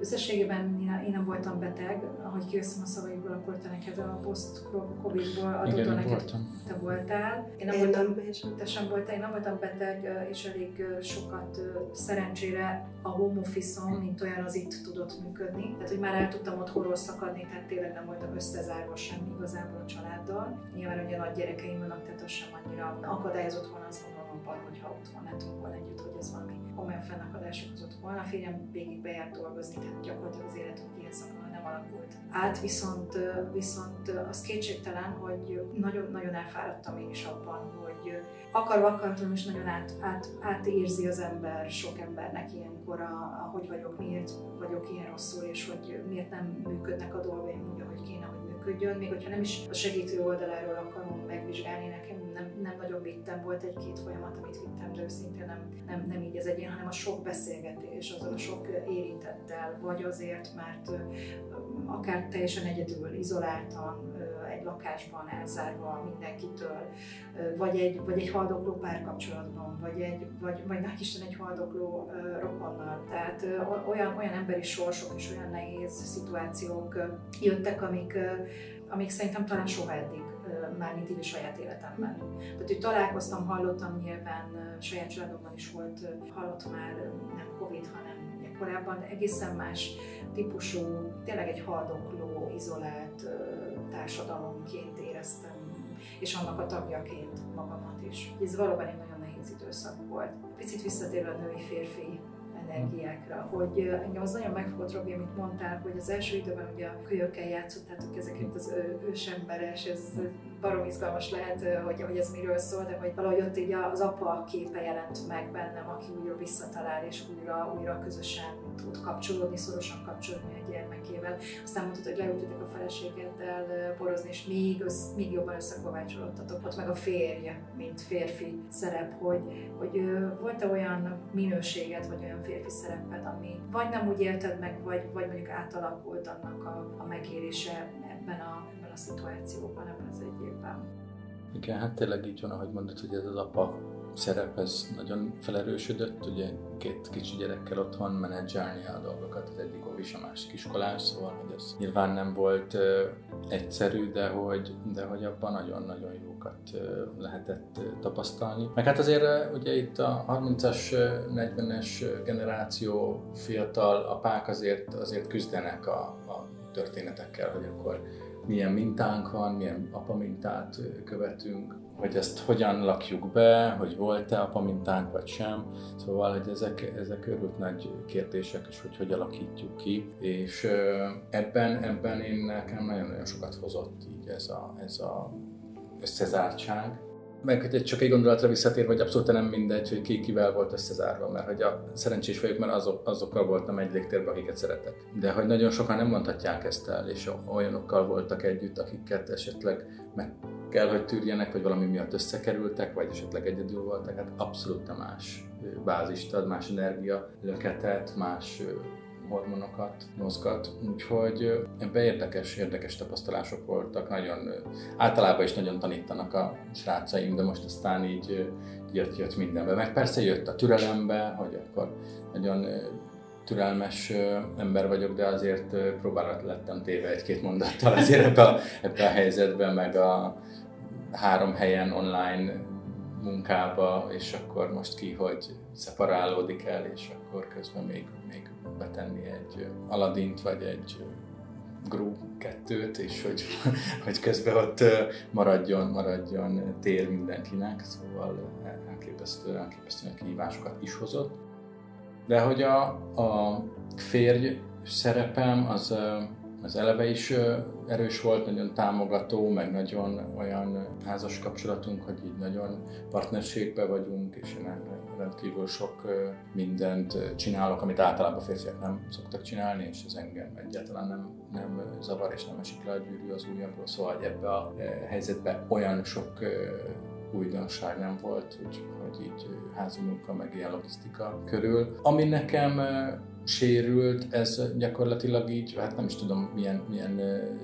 Összességében én nem voltam beteg, ahogy kiveszem a szavaikból, akkor te neked a post-covid-ból adott neked, voltam. te voltál. Én nem én voltam, nem, te sem voltál, én nem voltam beteg, és elég sokat szerencsére a home office mint olyan, az itt tudott működni. Tehát, hogy már el tudtam otthonról szakadni, tehát tényleg nem voltam összezárva sem igazából a családdal. Nyilván ugye nagy gyerekeim vannak, tehát az sem annyira akadályozott volna azt gondolom abban, hogyha otthon lehetünk volna együtt, hogy ez valami komolyan fennakadások között volna. A férjem végig bejárt dolgozni, tehát gyakorlatilag az életünk ilyen szakmában nem alakult át, viszont, viszont az kétségtelen, hogy nagyon-nagyon elfáradtam én is abban, hogy akarva akaratlan is nagyon át, át, átérzi az ember, sok embernek ilyenkor, a, hogy vagyok, miért vagyok ilyen rosszul, és hogy miért nem működnek a dolgaim úgy, ahogy kéne, hogy működjön, még hogyha nem is a segítő oldaláról akarom megvizsgálni, nekem nem, nem nagyon vittem, volt egy-két folyamat, amit vittem, de őszintén nem, nem, nem így az egyén, hanem a sok beszélgetés, az a sok érintettel, vagy azért, mert akár teljesen egyedül, izoláltan, egy lakásban elzárva mindenkitől, vagy egy, vagy egy haldokló párkapcsolatban, vagy egy, vagy, vagy nagy Isten egy haldokló rokonnal. Tehát olyan, olyan emberi sorsok és olyan nehéz szituációk jöttek, amik, amik szerintem talán soha eddig mármint így a saját életemben. Tehát, hogy találkoztam, hallottam nyilván, saját családomban is volt, hallott már nem Covid, hanem korábban, egészen más típusú, tényleg egy haldokló, izolált társadalomként éreztem, és annak a tagjaként magamat is. Ez valóban egy nagyon nehéz időszak volt. Picit visszatérve a női-férfi energiákra, hogy engem az nagyon megfogott, Robi, amit mondtál, hogy az első időben ugye a kölyökkel játszottátok ezeket az ősemberes, ez barom izgalmas lehet, hogy, hogy ez miről szól, de hogy valahogy ott így az apa képe jelent meg bennem, aki újra visszatalál és újra, újra közösen tud kapcsolódni, szorosan kapcsolódni a gyermekével. Aztán mondtad, hogy leültetek a feleségeddel borozni, és még, össz, még jobban összekovácsolódtatok. Ott meg a férj, mint férfi szerep, hogy, hogy volt-e olyan minőséget, vagy olyan férfi szereped, ami vagy nem úgy élted meg, vagy, vagy mondjuk átalakult annak a, a megérése ebben a, ebben a szituációban, ebben az egy. Igen, hát tényleg így van, ahogy mondod, hogy ez az apa szerep, ez nagyon felerősödött, ugye két kicsi gyerekkel otthon menedzselni a dolgokat, az egyik óvis, a másik iskolás, szóval hogy ez nyilván nem volt uh, egyszerű, de hogy, de hogy abban nagyon-nagyon jókat uh, lehetett uh, tapasztalni. Meg hát azért ugye itt a 30-as, 40-es generáció fiatal apák azért, azért küzdenek a, a történetekkel, hogy akkor milyen mintánk van, milyen apamintát követünk, hogy ezt hogyan lakjuk be, hogy volt-e apamintánk vagy sem. Szóval, hogy ezek, ezek örült nagy kérdések, és hogy hogy alakítjuk ki. És ebben, ebben én nekem nagyon-nagyon sokat hozott így ez a, ez a összezártság, meg hogy csak egy gondolatra visszatér, hogy abszolút nem mindegy, hogy ki kivel volt összezárva, mert hogy a szerencsés vagyok, mert azok, azokkal voltam egy légtérben, akiket szeretek. De hogy nagyon sokan nem mondhatják ezt el, és olyanokkal voltak együtt, akiket esetleg meg kell, hogy tűrjenek, vagy valami miatt összekerültek, vagy esetleg egyedül voltak, hát abszolút más bázist ad, más energia löketet, más hormonokat mozgat, úgyhogy ebben érdekes, érdekes tapasztalások voltak, nagyon, általában is nagyon tanítanak a srácaim, de most aztán így jött, jött mindenbe. Meg persze jött a türelembe, hogy akkor nagyon türelmes ember vagyok, de azért próbálat lettem téve egy-két mondattal azért ebbe a, ebbe a helyzetbe, meg a három helyen online munkába, és akkor most ki, hogy szeparálódik el, és akkor közben még, még betenni egy Aladint, vagy egy Gru kettőt, és hogy, hogy közben ott maradjon, maradjon tér mindenkinek, szóval elképesztő, elképesztően kihívásokat is hozott. De hogy a, a férj szerepem az az eleve is erős volt, nagyon támogató, meg nagyon olyan házas kapcsolatunk, hogy így nagyon partnerségbe vagyunk, és én rendkívül sok mindent csinálok, amit általában férfiak nem szoktak csinálni, és ez engem egyáltalán nem, nem zavar, és nem esik le a gyűrű az ujjamról, szóval hogy ebbe a helyzetben olyan sok újdonság nem volt, hogy így házi munka, meg ilyen logisztika körül. Ami nekem sérült, ez gyakorlatilag így, hát nem is tudom milyen, milyen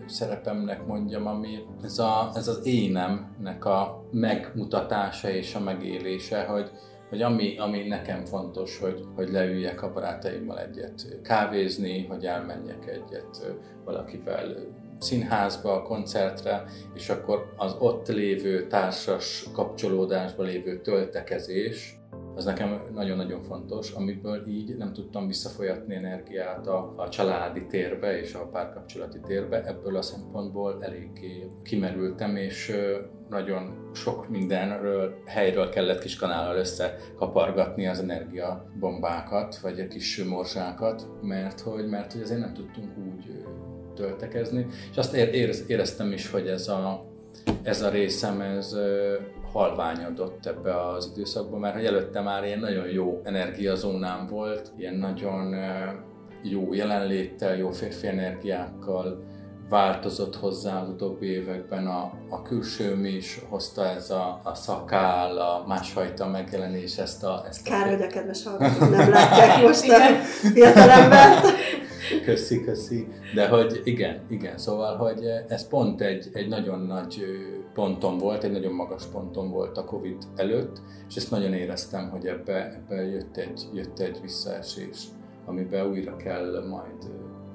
szerepemnek mondjam, ami ez, a, ez az énemnek a megmutatása és a megélése, hogy, hogy ami, ami nekem fontos, hogy, hogy leüljek a barátaimmal egyet kávézni, hogy elmenjek egyet valakivel színházba, koncertre, és akkor az ott lévő társas kapcsolódásban lévő töltekezés, az nekem nagyon-nagyon fontos, amiből így nem tudtam visszafolyatni energiát a, a családi térbe és a párkapcsolati térbe. Ebből a szempontból eléggé kimerültem, és nagyon sok mindenről, helyről kellett kis kanállal összekapargatni az energiabombákat, vagy a kis morzsákat, mert hogy, mert hogy azért nem tudtunk úgy töltekezni. És azt éreztem is, hogy ez a, ez a részem, ez halványodott ebbe az időszakban, mert hogy előtte már ilyen nagyon jó energiazónám volt, ilyen nagyon jó jelenléttel, jó férfi energiákkal, változott hozzá az utóbbi években a, a külsőm is, hozta ez a, a szakál, a másfajta megjelenés, ezt a... Ezt Kár, a... hogy a kedves hallgatók nem látják most a fiatalembert. Köszi, köszi. De hogy igen, igen, szóval, hogy ez pont egy, egy nagyon nagy ponton volt, egy nagyon magas ponton volt a Covid előtt, és ezt nagyon éreztem, hogy ebbe, ebbe jött, egy, jött egy visszaesés, amiben újra kell majd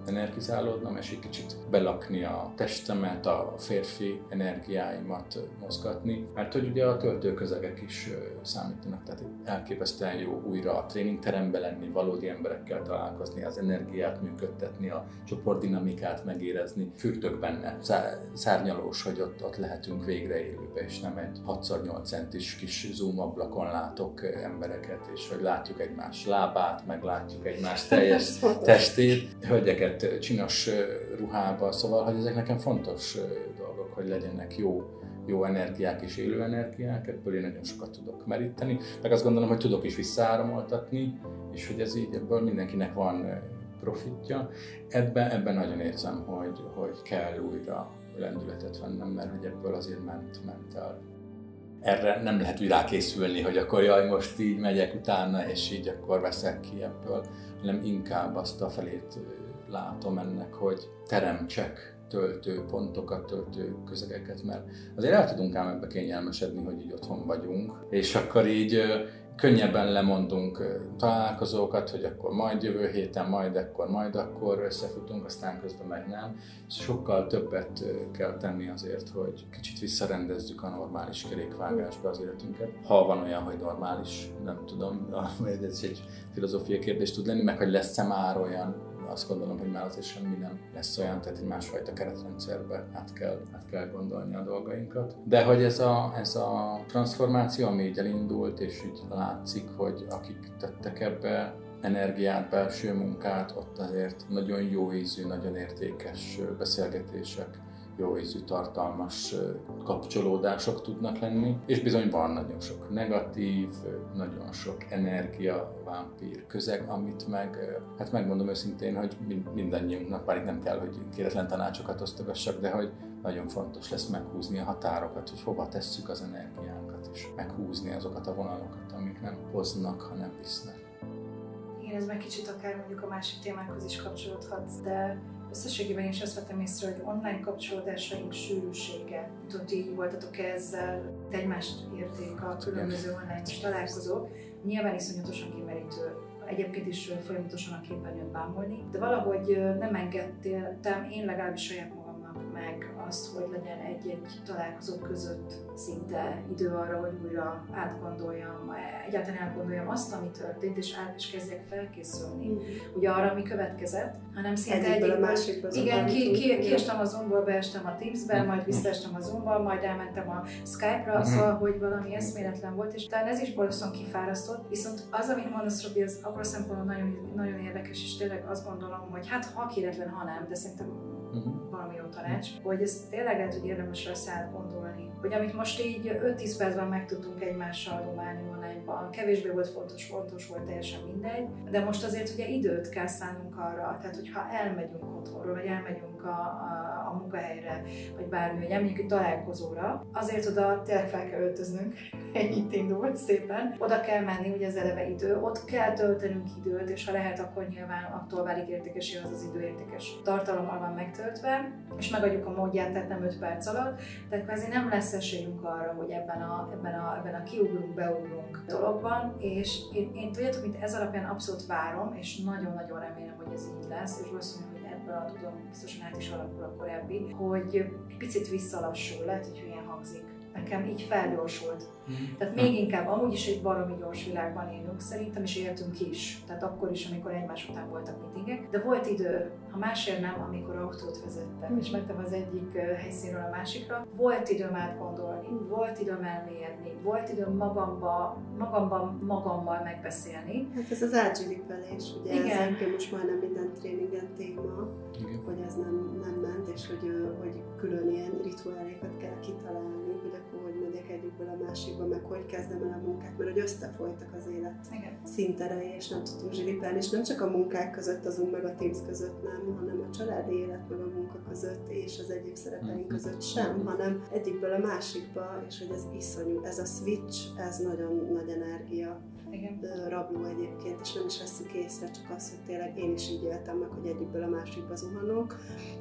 energizálódnom, és egy kicsit belakni a testemet, a férfi energiáimat mozgatni, mert hogy ugye a töltőközegek is számítanak, tehát elképesztően jó újra a tréningterembe lenni, valódi emberekkel találkozni, az energiát működtetni, a csoportdinamikát megérezni, fürdök benne, szárnyalós, hogy ott, ott lehetünk végre élőbe, és nem egy 6x8 centis kis zoom ablakon látok embereket, és hogy látjuk egymás lábát, meg látjuk egymás teljes testét, hölgyeket őket csinos ruhába, szóval, hogy ezek nekem fontos dolgok, hogy legyenek jó, jó energiák és élő energiák, ebből én nagyon sokat tudok meríteni, meg azt gondolom, hogy tudok is visszaáramoltatni, és hogy ez így, ebből mindenkinek van profitja. Ebben, ebben nagyon érzem, hogy, hogy kell újra lendületet vennem, mert hogy ebből azért ment, ment el. Erre nem lehet úgy rákészülni, hogy akkor jaj, most így megyek utána, és így akkor veszek ki ebből, hanem inkább azt a felét látom ennek, hogy teremtsek töltő pontokat, töltő közegeket, mert azért el tudunk ám ebbe kényelmesedni, hogy így otthon vagyunk, és akkor így könnyebben lemondunk találkozókat, hogy akkor majd jövő héten, majd ekkor, majd akkor összefutunk, aztán közben meg nem. Sokkal többet kell tenni azért, hogy kicsit visszarendezzük a normális kerékvágásba az életünket. Ha van olyan, hogy normális, nem tudom, ez egy filozófiai kérdés tud lenni, meg hogy lesz-e már olyan, azt gondolom, hogy már azért semmi nem lesz olyan, tehát egy másfajta keretrendszerbe át kell, át kell gondolni a dolgainkat. De hogy ez a, ez a transformáció, ami így elindult, és így látszik, hogy akik tettek ebbe energiát, belső munkát, ott azért nagyon jó ízű, nagyon értékes beszélgetések jó ízű, tartalmas kapcsolódások tudnak lenni, és bizony van nagyon sok negatív, nagyon sok energia, vámpír közeg, amit meg, hát megmondom őszintén, hogy mindannyiunknak, bár itt nem kell, hogy kéretlen tanácsokat osztogassak, de hogy nagyon fontos lesz meghúzni a határokat, hogy hova tesszük az energiánkat, és meghúzni azokat a vonalokat, amik nem hoznak, hanem visznek. Igen, ez meg kicsit akár mondjuk a másik témákhoz is kapcsolódhat, de Összességében is azt vettem észre, hogy online kapcsolódásaink sűrűsége. Tudom, ti így voltatok -e ezzel, egymást érték a különböző online találkozók. Nyilván iszonyatosan kimerítő egyébként is folyamatosan a képernyőt bámulni, de valahogy nem engedtem én legalábbis saját magamnak meg azt, hogy legyen egy-egy találkozó között szinte idő arra, hogy újra átgondoljam, egyáltalán átgondoljam azt, ami történt, és át is kezdjek felkészülni, mm. ugye arra, ami következett, hanem szinte egyikből a másikba. Igen, ki, ki, kiestem a Zoomból, beestem a Teamsbe, majd visszaestem a Zoomba, majd elmentem a Skype-ra, mm. szóval, hogy valami eszméletlen volt, és talán ez is borzasztóan kifárasztott, viszont az, amit mondasz, Robi, az abban a szempontból nagyon, nagyon érdekes, és tényleg azt gondolom, hogy hát ha kéretlen, ha nem, de szerintem jó tanács, hogy ez tényleg lehet, hogy érdemes lesz átgondolni. Hogy amit most így 5-10 percben meg tudtunk egymással domálni online kevésbé volt fontos, fontos volt teljesen mindegy, de most azért ugye időt kell szánnunk arra, tehát hogyha elmegyünk otthonról, vagy elmegyünk megyünk a, a, a munkahelyre, vagy bármi, hogy elmegyünk egy találkozóra, azért oda tényleg fel kell öltöznünk, itt indul szépen. Oda kell menni, ugye az eleve idő, ott kell töltenünk időt, és ha lehet, akkor nyilván attól válik értékes, hogy az az idő értékes tartalommal van megtöltve, és megadjuk a módját, tehát nem 5 perc alatt. Tehát kvázi nem lesz esélyünk arra, hogy ebben a, ebben a, ebben a kiugrunk, beugrunk dologban, és én, én tudjátok, mint ez alapján abszolút várom, és nagyon-nagyon remélem, hogy ez így lesz, és valószínűleg, hogy ebből a tudom, biztosan át is alakul a korábbi, hogy picit visszalassul, lehet, hogy hülyen hangzik, nekem így felgyorsult. Mm. Tehát még inkább, amúgy is egy baromi gyors világban élünk szerintem, és éltünk is. Tehát akkor is, amikor egymás után voltak meetingek. De volt idő, ha másért nem, amikor autót vezettem, mm. és mentem az egyik helyszínről a másikra, volt időm átgondolni, volt időm elmélyedni, volt időm magamba, magamban, magammal megbeszélni. Hát ez az ágyzsilipelés, ugye Igen. ez most majdnem minden tréningen téma, Igen. hogy ez nem, nem ment, és hogy, hogy külön ilyen rituálékat kell kitalálni, megyek egyikből a másikba, meg hogy kezdem el a munkát, mert hogy összefolytak az élet Igen. szinterei, és nem tudtunk zsilipelni, és nem csak a munkák között azunk, meg a Teams között nem, hanem a családi élet, meg a munka között, és az egyéb szerepeink mm-hmm. között sem, hanem egyikből a másikba, és hogy ez iszonyú, ez a switch, ez nagyon nagy energia igen. rabló egyébként, és nem is veszük észre, csak az, hogy tényleg én is így éltem meg, hogy egyikből a másikba zuhanok.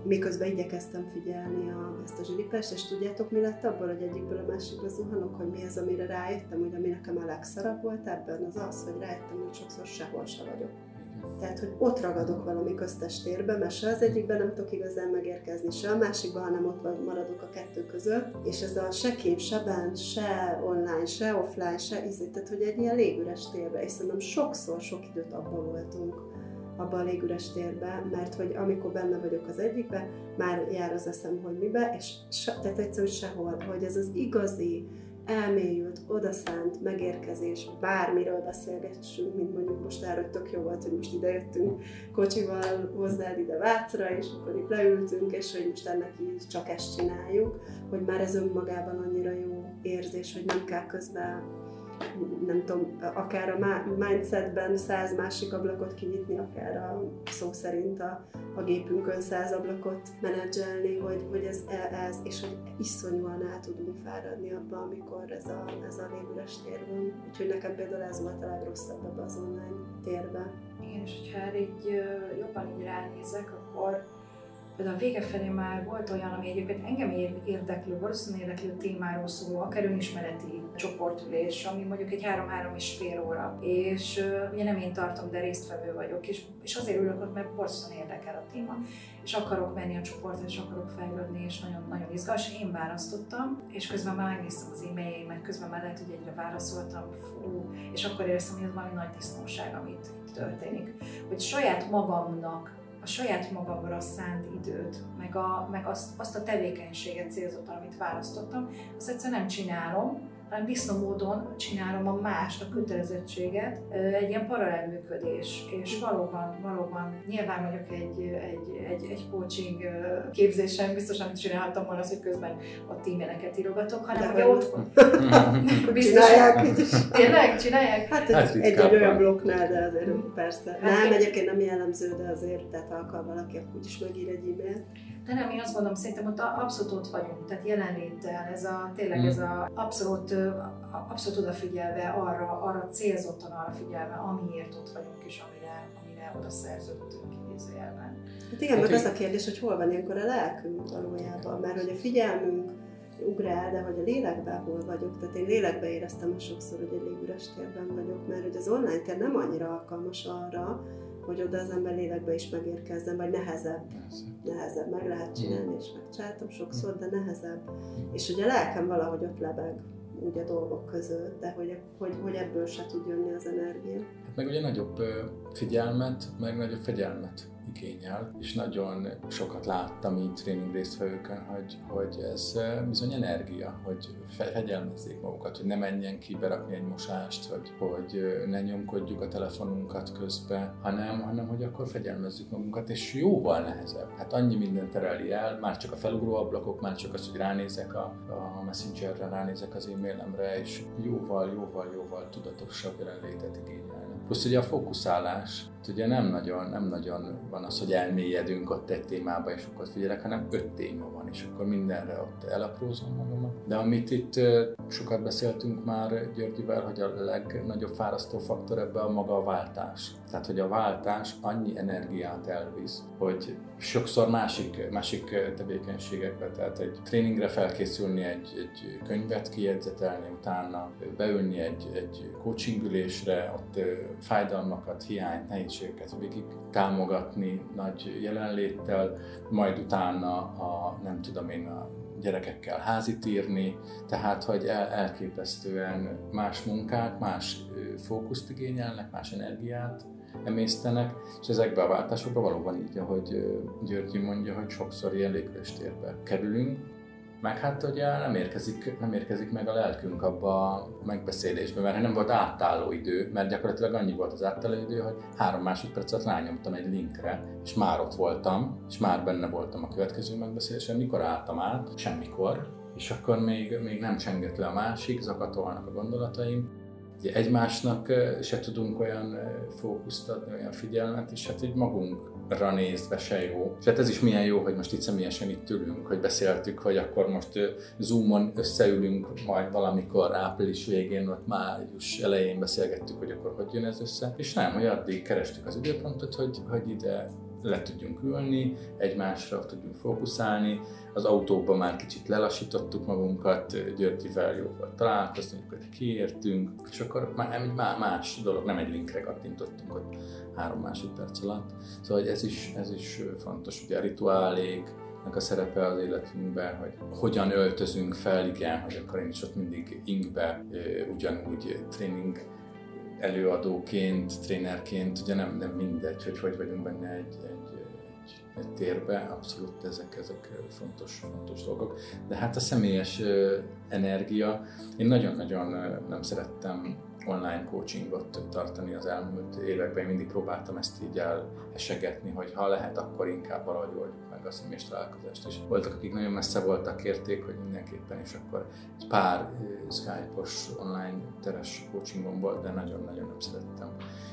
Miközben igyekeztem figyelni a, ezt a zsilipest, és tudjátok, mi lett abból, hogy egyikből a másikba zuhanok, hogy mi az, amire rájöttem, hogy ami nekem a legszarabb volt ebben, az az, hogy rájöttem, hogy sokszor sehol se vagyok. Tehát, hogy ott ragadok valami köztes térbe, mert se az egyikben nem tudok igazán megérkezni, se a másikban, hanem ott maradok a kettő között. És ez a se kép, se bent, se online, se offline, se izé, tehát hogy egy ilyen légüres térbe, és szerintem sokszor sok időt abban voltunk abban a légüres térbe, mert hogy amikor benne vagyok az egyikbe, már jár az eszem, hogy mibe, és se, tehát egyszerűen sehol, hogy ez az igazi, elmélyült, odaszánt megérkezés, bármiről beszélgessünk, mint mondjuk most erről tök jó volt, hogy most idejöttünk kocsival hozzád ide Vácra, és akkor itt leültünk, és hogy most ennek így csak ezt csináljuk, hogy már ez önmagában annyira jó érzés, hogy nem kell közben nem tudom, akár a mindsetben száz másik ablakot kinyitni, akár a szó szerint a, a gépünkön száz ablakot menedzselni, hogy, hogy ez, ez, és hogy iszonyúan át tudunk fáradni abba, amikor ez a, ez a légüres tér van. Úgyhogy nekem például ez volt a legrosszabb ebbe az online térbe. Igen, és hogyha erre így jobban így ránézek, akkor Például a vége felé már volt olyan, ami egyébként engem érdeklő, valószínűleg érdeklő témáról szóló, akár önismereti csoportülés, ami mondjuk egy három-három és fél óra. És uh, ugye nem én tartom, de résztvevő vagyok, és, és azért ülök ott, mert borzasztóan érdekel a téma. És akarok menni a csoportra, és akarok fejlődni, és nagyon-nagyon izgalmas. Én választottam, és közben már megnéztem az e-mailjeimet, közben már lehet, hogy egyre válaszoltam, fú, és akkor éreztem, hogy ez valami nagy disznóság, amit történik. Hogy saját magamnak saját magamra szánt időt, meg, a, meg azt, azt a tevékenységet célzottan, amit választottam, azt egyszerűen nem csinálom, hanem disznó módon csinálom a mást, a kötelezettséget, egy ilyen paralel működés, és valóban, valóban nyilván vagyok egy, egy, egy, egy coaching képzésen, biztos nem csinálhattam volna az, hogy közben a tímeneket írogatok, hanem ugye ott biztos, Csinálják Tényleg? Csinálják? Hát, hát egy, egy, egy olyan blokknál, de azért persze. Hát nem, egyébként nem jellemző, de azért, tehát ha valaki, úgyis megír egy e-mailt. De nem, én azt gondolom, szerintem ott abszolút ott vagyunk, tehát jelenléttel, ez a, tényleg ez hmm. a abszolút, abszolút odafigyelve arra, arra célzottan arra figyelve, amiért ott vagyunk és amire, amire oda szerződtünk idézőjelben. Hát igen, meg az a kérdés, hogy hol van ilyenkor a lelkünk valójában, mert hogy a figyelmünk ugrál, de hogy a lélekben hol vagyok. Tehát én lélekben éreztem sokszor, hogy egy légüres térben vagyok, mert hogy az online tér nem annyira alkalmas arra, hogy oda az ember lélekbe is megérkezzen, vagy nehezebb. Nehezebb, meg lehet csinálni, és megcsináltam sokszor, de nehezebb. És ugye a lelkem valahogy ott lebeg úgy a dolgok között, de hogy, hogy, hogy ebből se tud jönni az energia. Hát meg ugye nagyobb figyelmet, meg nagyobb fegyelmet igényel, és nagyon sokat láttam így tréning résztvevőkön, hogy, hogy ez bizony energia, hogy fegyelmezzék magukat, hogy ne menjen ki berakni egy mosást, hogy, hogy ne nyomkodjuk a telefonunkat közben, hanem, hanem hogy akkor fegyelmezzük magunkat, és jóval nehezebb. Hát annyi minden tereli el, már csak a felugró ablakok, már csak az, hogy ránézek a, a messengerre, ránézek az e-mailemre, és jóval, jóval, jóval tudatosabb jelenlétet igényelnek. Plusz ugye a fókuszálás, ugye nem nagyon, nem nagyon van az, hogy elmélyedünk ott egy témába, és akkor figyelek, hanem öt téma van, és akkor mindenre ott elaprózom magamat. De amit itt sokat beszéltünk már Györgyivel, hogy a legnagyobb fárasztó faktor ebbe a maga a váltás. Tehát, hogy a váltás annyi energiát elvisz, hogy sokszor másik, másik tevékenységekbe, tehát egy tréningre felkészülni, egy, egy könyvet kijegyzetelni, utána beülni egy, egy coachingülésre, ott fájdalmakat, hiányt, nehézségeket végig támogatni nagy jelenléttel, majd utána a, nem tudom én, a gyerekekkel házit írni, tehát hogy el, elképesztően más munkák, más fókuszt igényelnek, más energiát, emésztenek, és ezekbe a váltásokba valóban így, ahogy Györgyi mondja, hogy sokszor ilyen légüléstérbe kerülünk, meg hát ugye nem érkezik, nem érkezik meg a lelkünk abba a megbeszélésbe, mert nem volt átálló idő, mert gyakorlatilag annyi volt az átálló idő, hogy három másodpercet rányomtam egy linkre, és már ott voltam, és már benne voltam a következő megbeszélésen, mikor álltam át, semmikor, és akkor még, még nem csengett le a másik, zakatolnak a gondolataim, ugye egymásnak se tudunk olyan fókuszt adni, olyan figyelmet, és hát így magunkra nézve se jó. És hát ez is milyen jó, hogy most itt személyesen itt ülünk, hogy beszéltük, hogy akkor most Zoomon összeülünk majd valamikor április végén, vagy május elején beszélgettük, hogy akkor hogy jön ez össze. És nem, hogy addig kerestük az időpontot, hogy, hogy ide le tudjunk ülni, egymásra tudjunk fókuszálni. Az autóban már kicsit lelassítottuk magunkat, Györgyivel jó volt találkozni, hogy kiértünk, és akkor már egy más dolog, nem egy linkre kattintottunk ott három másodperc alatt. Szóval ez is, ez is fontos, ugye a rituálék, a szerepe az életünkben, hogy hogyan öltözünk fel, igen, hogy akkor én is ott mindig inkbe, ugyanúgy tréning előadóként, trénerként, ugye nem, nem mindegy, hogy hogy vagyunk benne egy, egy, egy, egy térbe, abszolút ezek, ezek fontos, fontos dolgok. De hát a személyes energia, én nagyon-nagyon nem szerettem online coachingot tartani az elmúlt években. Én mindig próbáltam ezt így elesegetni, hogy ha lehet, akkor inkább valahogy oldjuk meg a személyes találkozást. És voltak, akik nagyon messze voltak, kérték, hogy mindenképpen, és akkor egy pár Skype-os online teres coachingom volt, de nagyon-nagyon nem szerettem.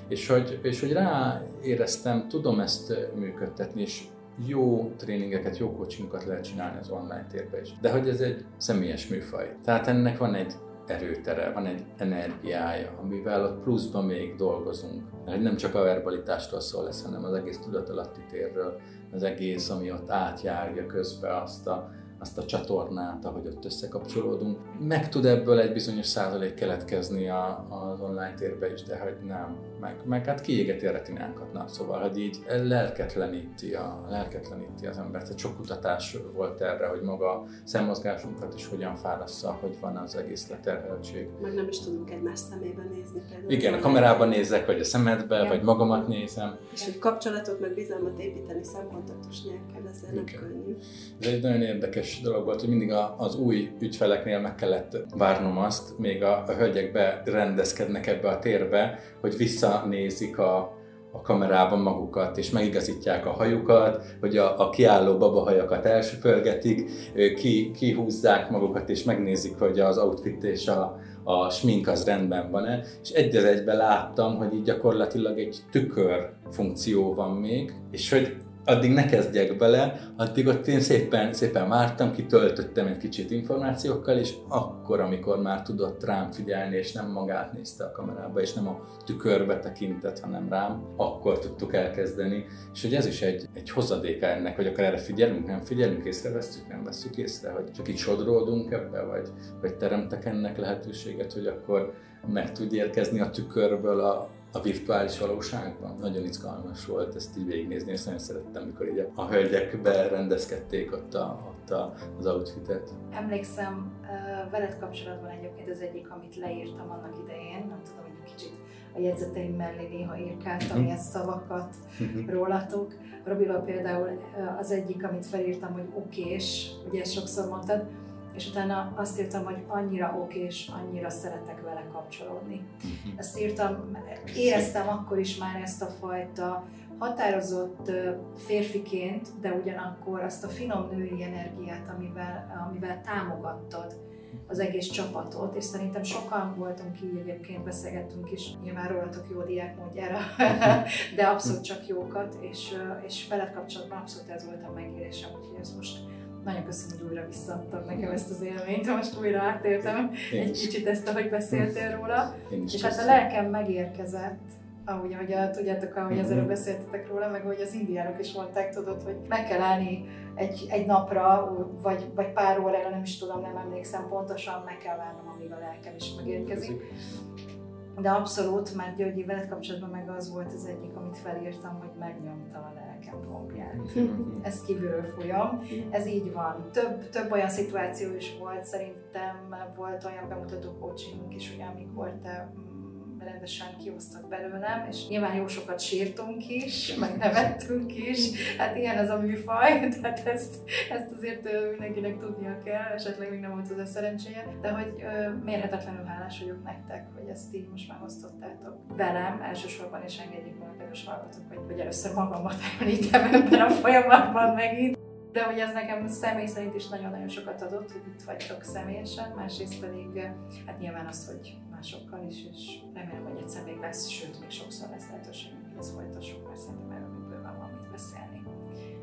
És hogy, és hogy ráéreztem, tudom ezt működtetni, és jó tréningeket, jó coachingokat lehet csinálni az online térben is. De hogy ez egy személyes műfaj. Tehát ennek van egy erőtere, van egy energiája, amivel ott pluszban még dolgozunk. Mert nem csak a verbalitástól szól lesz, hanem az egész tudatalatti térről, az egész, ami ott átjárja közbe azt a azt a csatornát, ahogy ott összekapcsolódunk. Meg tud ebből egy bizonyos százalék keletkezni a, az online térbe is, de hogy nem. Meg, meg hát kiégeti a retinánkat, na, szóval, hogy így lelketleníti, a, lelketleníti az embert. Tehát sok kutatás volt erre, hogy maga szemmozgásunkat is hogyan fárassza, hogy van az egész leterheltség. Meg nem is tudunk egymás szemébe nézni. Például Igen, a kamerában nézek, vagy a szemedbe, Igen. vagy magamat nézem. És hogy kapcsolatot, meg bizalmat építeni szemkontaktus nélkül, ezzel nem könnyű. Ez egy nagyon érdekes dolog volt, hogy mindig a, az új ügyfeleknél meg kellett várnom azt, még a, a hölgyek berendezkednek ebbe a térbe, hogy visszanézik a, a kamerában magukat, és megigazítják a hajukat, hogy a, a kiálló babahajakat elsöpörgetik, ki, kihúzzák magukat, és megnézik, hogy az outfit és a, a smink az rendben van-e, és egy az egyben láttam, hogy így gyakorlatilag egy tükör funkció van még, és hogy addig ne kezdjek bele, addig ott én szépen, szépen vártam, kitöltöttem egy kicsit információkkal, és akkor, amikor már tudott rám figyelni, és nem magát nézte a kamerába, és nem a tükörbe tekintett, hanem rám, akkor tudtuk elkezdeni. És hogy ez is egy, egy hozadéka ennek, hogy akár erre figyelünk, nem figyelünk, észreveszünk, nem veszük észre, hogy csak így sodródunk ebbe, vagy, vagy teremtek ennek lehetőséget, hogy akkor meg tud érkezni a tükörből a, a virtuális valóságban. Nagyon izgalmas volt ezt így végignézni, és nagyon szerettem, mikor így a, hölgyek berendezkedték ott, a, ott a, az outfitet. Emlékszem, veled kapcsolatban egyébként az egyik, amit leírtam annak idején, nem tudom, hogy kicsit a jegyzeteim mellé néha írkáltam ilyen szavakat rólatok. Robival például az egyik, amit felírtam, hogy okés, ugye sokszor mondtad, és utána azt írtam, hogy annyira oké, és annyira szeretek vele kapcsolódni. Mhm. Ezt írtam, éreztem akkor is már ezt a fajta határozott férfiként, de ugyanakkor azt a finom női energiát, amivel, amivel támogattad az egész csapatot, és szerintem sokan voltunk így egyébként, beszélgettünk is, nyilván rólatok jó diák módjára, de abszolút csak jókat, és, és veled kapcsolatban abszolút ez volt a megélésem, úgyhogy ezt most nagyon köszönöm, hogy újra visszaadtad nekem ezt az élményt, most újra átéltem egy kicsit ezt, ahogy beszéltél róla. És hát a lelkem megérkezett, ahogy, ahogy a, tudjátok, ahogy az előbb mhm. beszéltetek róla, meg hogy az indiánok is mondták, tudod, hogy meg kell állni egy, egy napra, vagy, vagy pár órára, nem is tudom, nem emlékszem pontosan, meg kell várnom, amíg a lelkem is megérkezik. De abszolút, mert Györgyi veled kapcsolatban meg az volt az egyik, amit felírtam, hogy megnyomta a lelkem pompját. Ezt kívülről folyam. Ez így van. Több, több olyan szituáció is volt, szerintem volt olyan bemutató coaching is, ugye, amikor te rendesen kiosztott belőlem, és nyilván jó sokat sírtunk is, meg nevettünk is, hát ilyen az a műfaj, tehát ezt, ezt azért mindenkinek tudnia kell, esetleg még nem volt a szerencséje, de hogy mérhetetlenül hálás vagyok nektek, hogy ezt így most megosztottátok velem, elsősorban és engedjék meg, kedves hallgatók, hogy, hogy először magamat említem ebben a folyamatban megint, de hogy ez nekem személy szerint is nagyon-nagyon sokat adott, hogy itt vagytok személyesen, másrészt pedig hát nyilván az, hogy másokkal is, és remélem, hogy egyszer még lesz, sőt, még sokszor lesz lehetőségünk, hogy ezt folytassuk, mert szerintem erről még bőven van mit beszélni.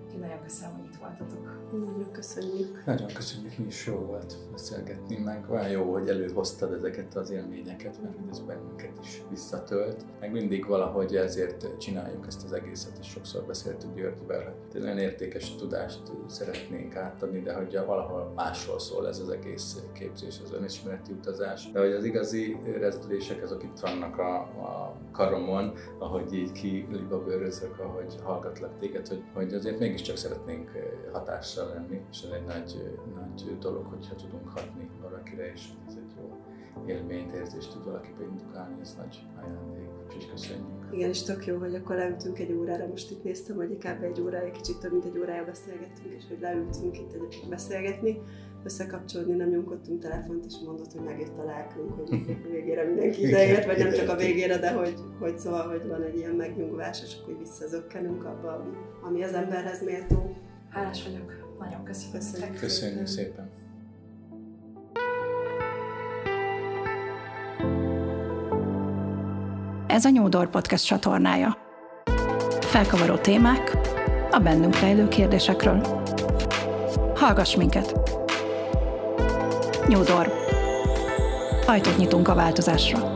Úgyhogy nagyon köszönöm, hogy voltatok. Nagyon köszönjük. Nagyon köszönjük, mi is jó volt beszélgetni, meg olyan jó, hogy előhoztad ezeket az élményeket, mert ez bennünket is visszatölt. Meg mindig valahogy ezért csináljuk ezt az egészet, és sokszor beszéltük Györgyvel, hogy olyan értékes tudást szeretnénk átadni, de hogy valahol másról szól ez az egész képzés, az önismereti utazás. De hogy az igazi rezdülések azok itt vannak a, a karomon, ahogy így kilibabőrözök, ahogy hallgatlak téged, hogy, hogy azért mégiscsak szeretnénk hatással lenni, és ez egy nagy, nagy dolog, hogyha tudunk hatni valakire, és ez egy jó élményt, érzést tud valakibe indukálni, ez nagy ajándék, úgyhogy köszönjük. Igen, és tök jó, hogy akkor leültünk egy órára, most itt néztem, hogy kb. egy órája, kicsit több mint egy órája beszélgettünk, és hogy leültünk itt egy beszélgetni, összekapcsolódni, nem nyomkodtunk telefont, és mondott, hogy megjött a lelkünk, hogy végére mindenki ideért, vagy nem csak a végére, de hogy, hogy szóval, hogy van egy ilyen megnyugvás, és akkor visszazökkenünk abba, ami, ami az emberhez méltó. Hálás vagyok. Nagyon köszönöm. Köszönjük, köszönjük szépen. Ez a Nyúdor Podcast csatornája. Felkavaró témák a bennünk rejlő kérdésekről. Hallgass minket! Nyúdor. Ajtót nyitunk a változásra.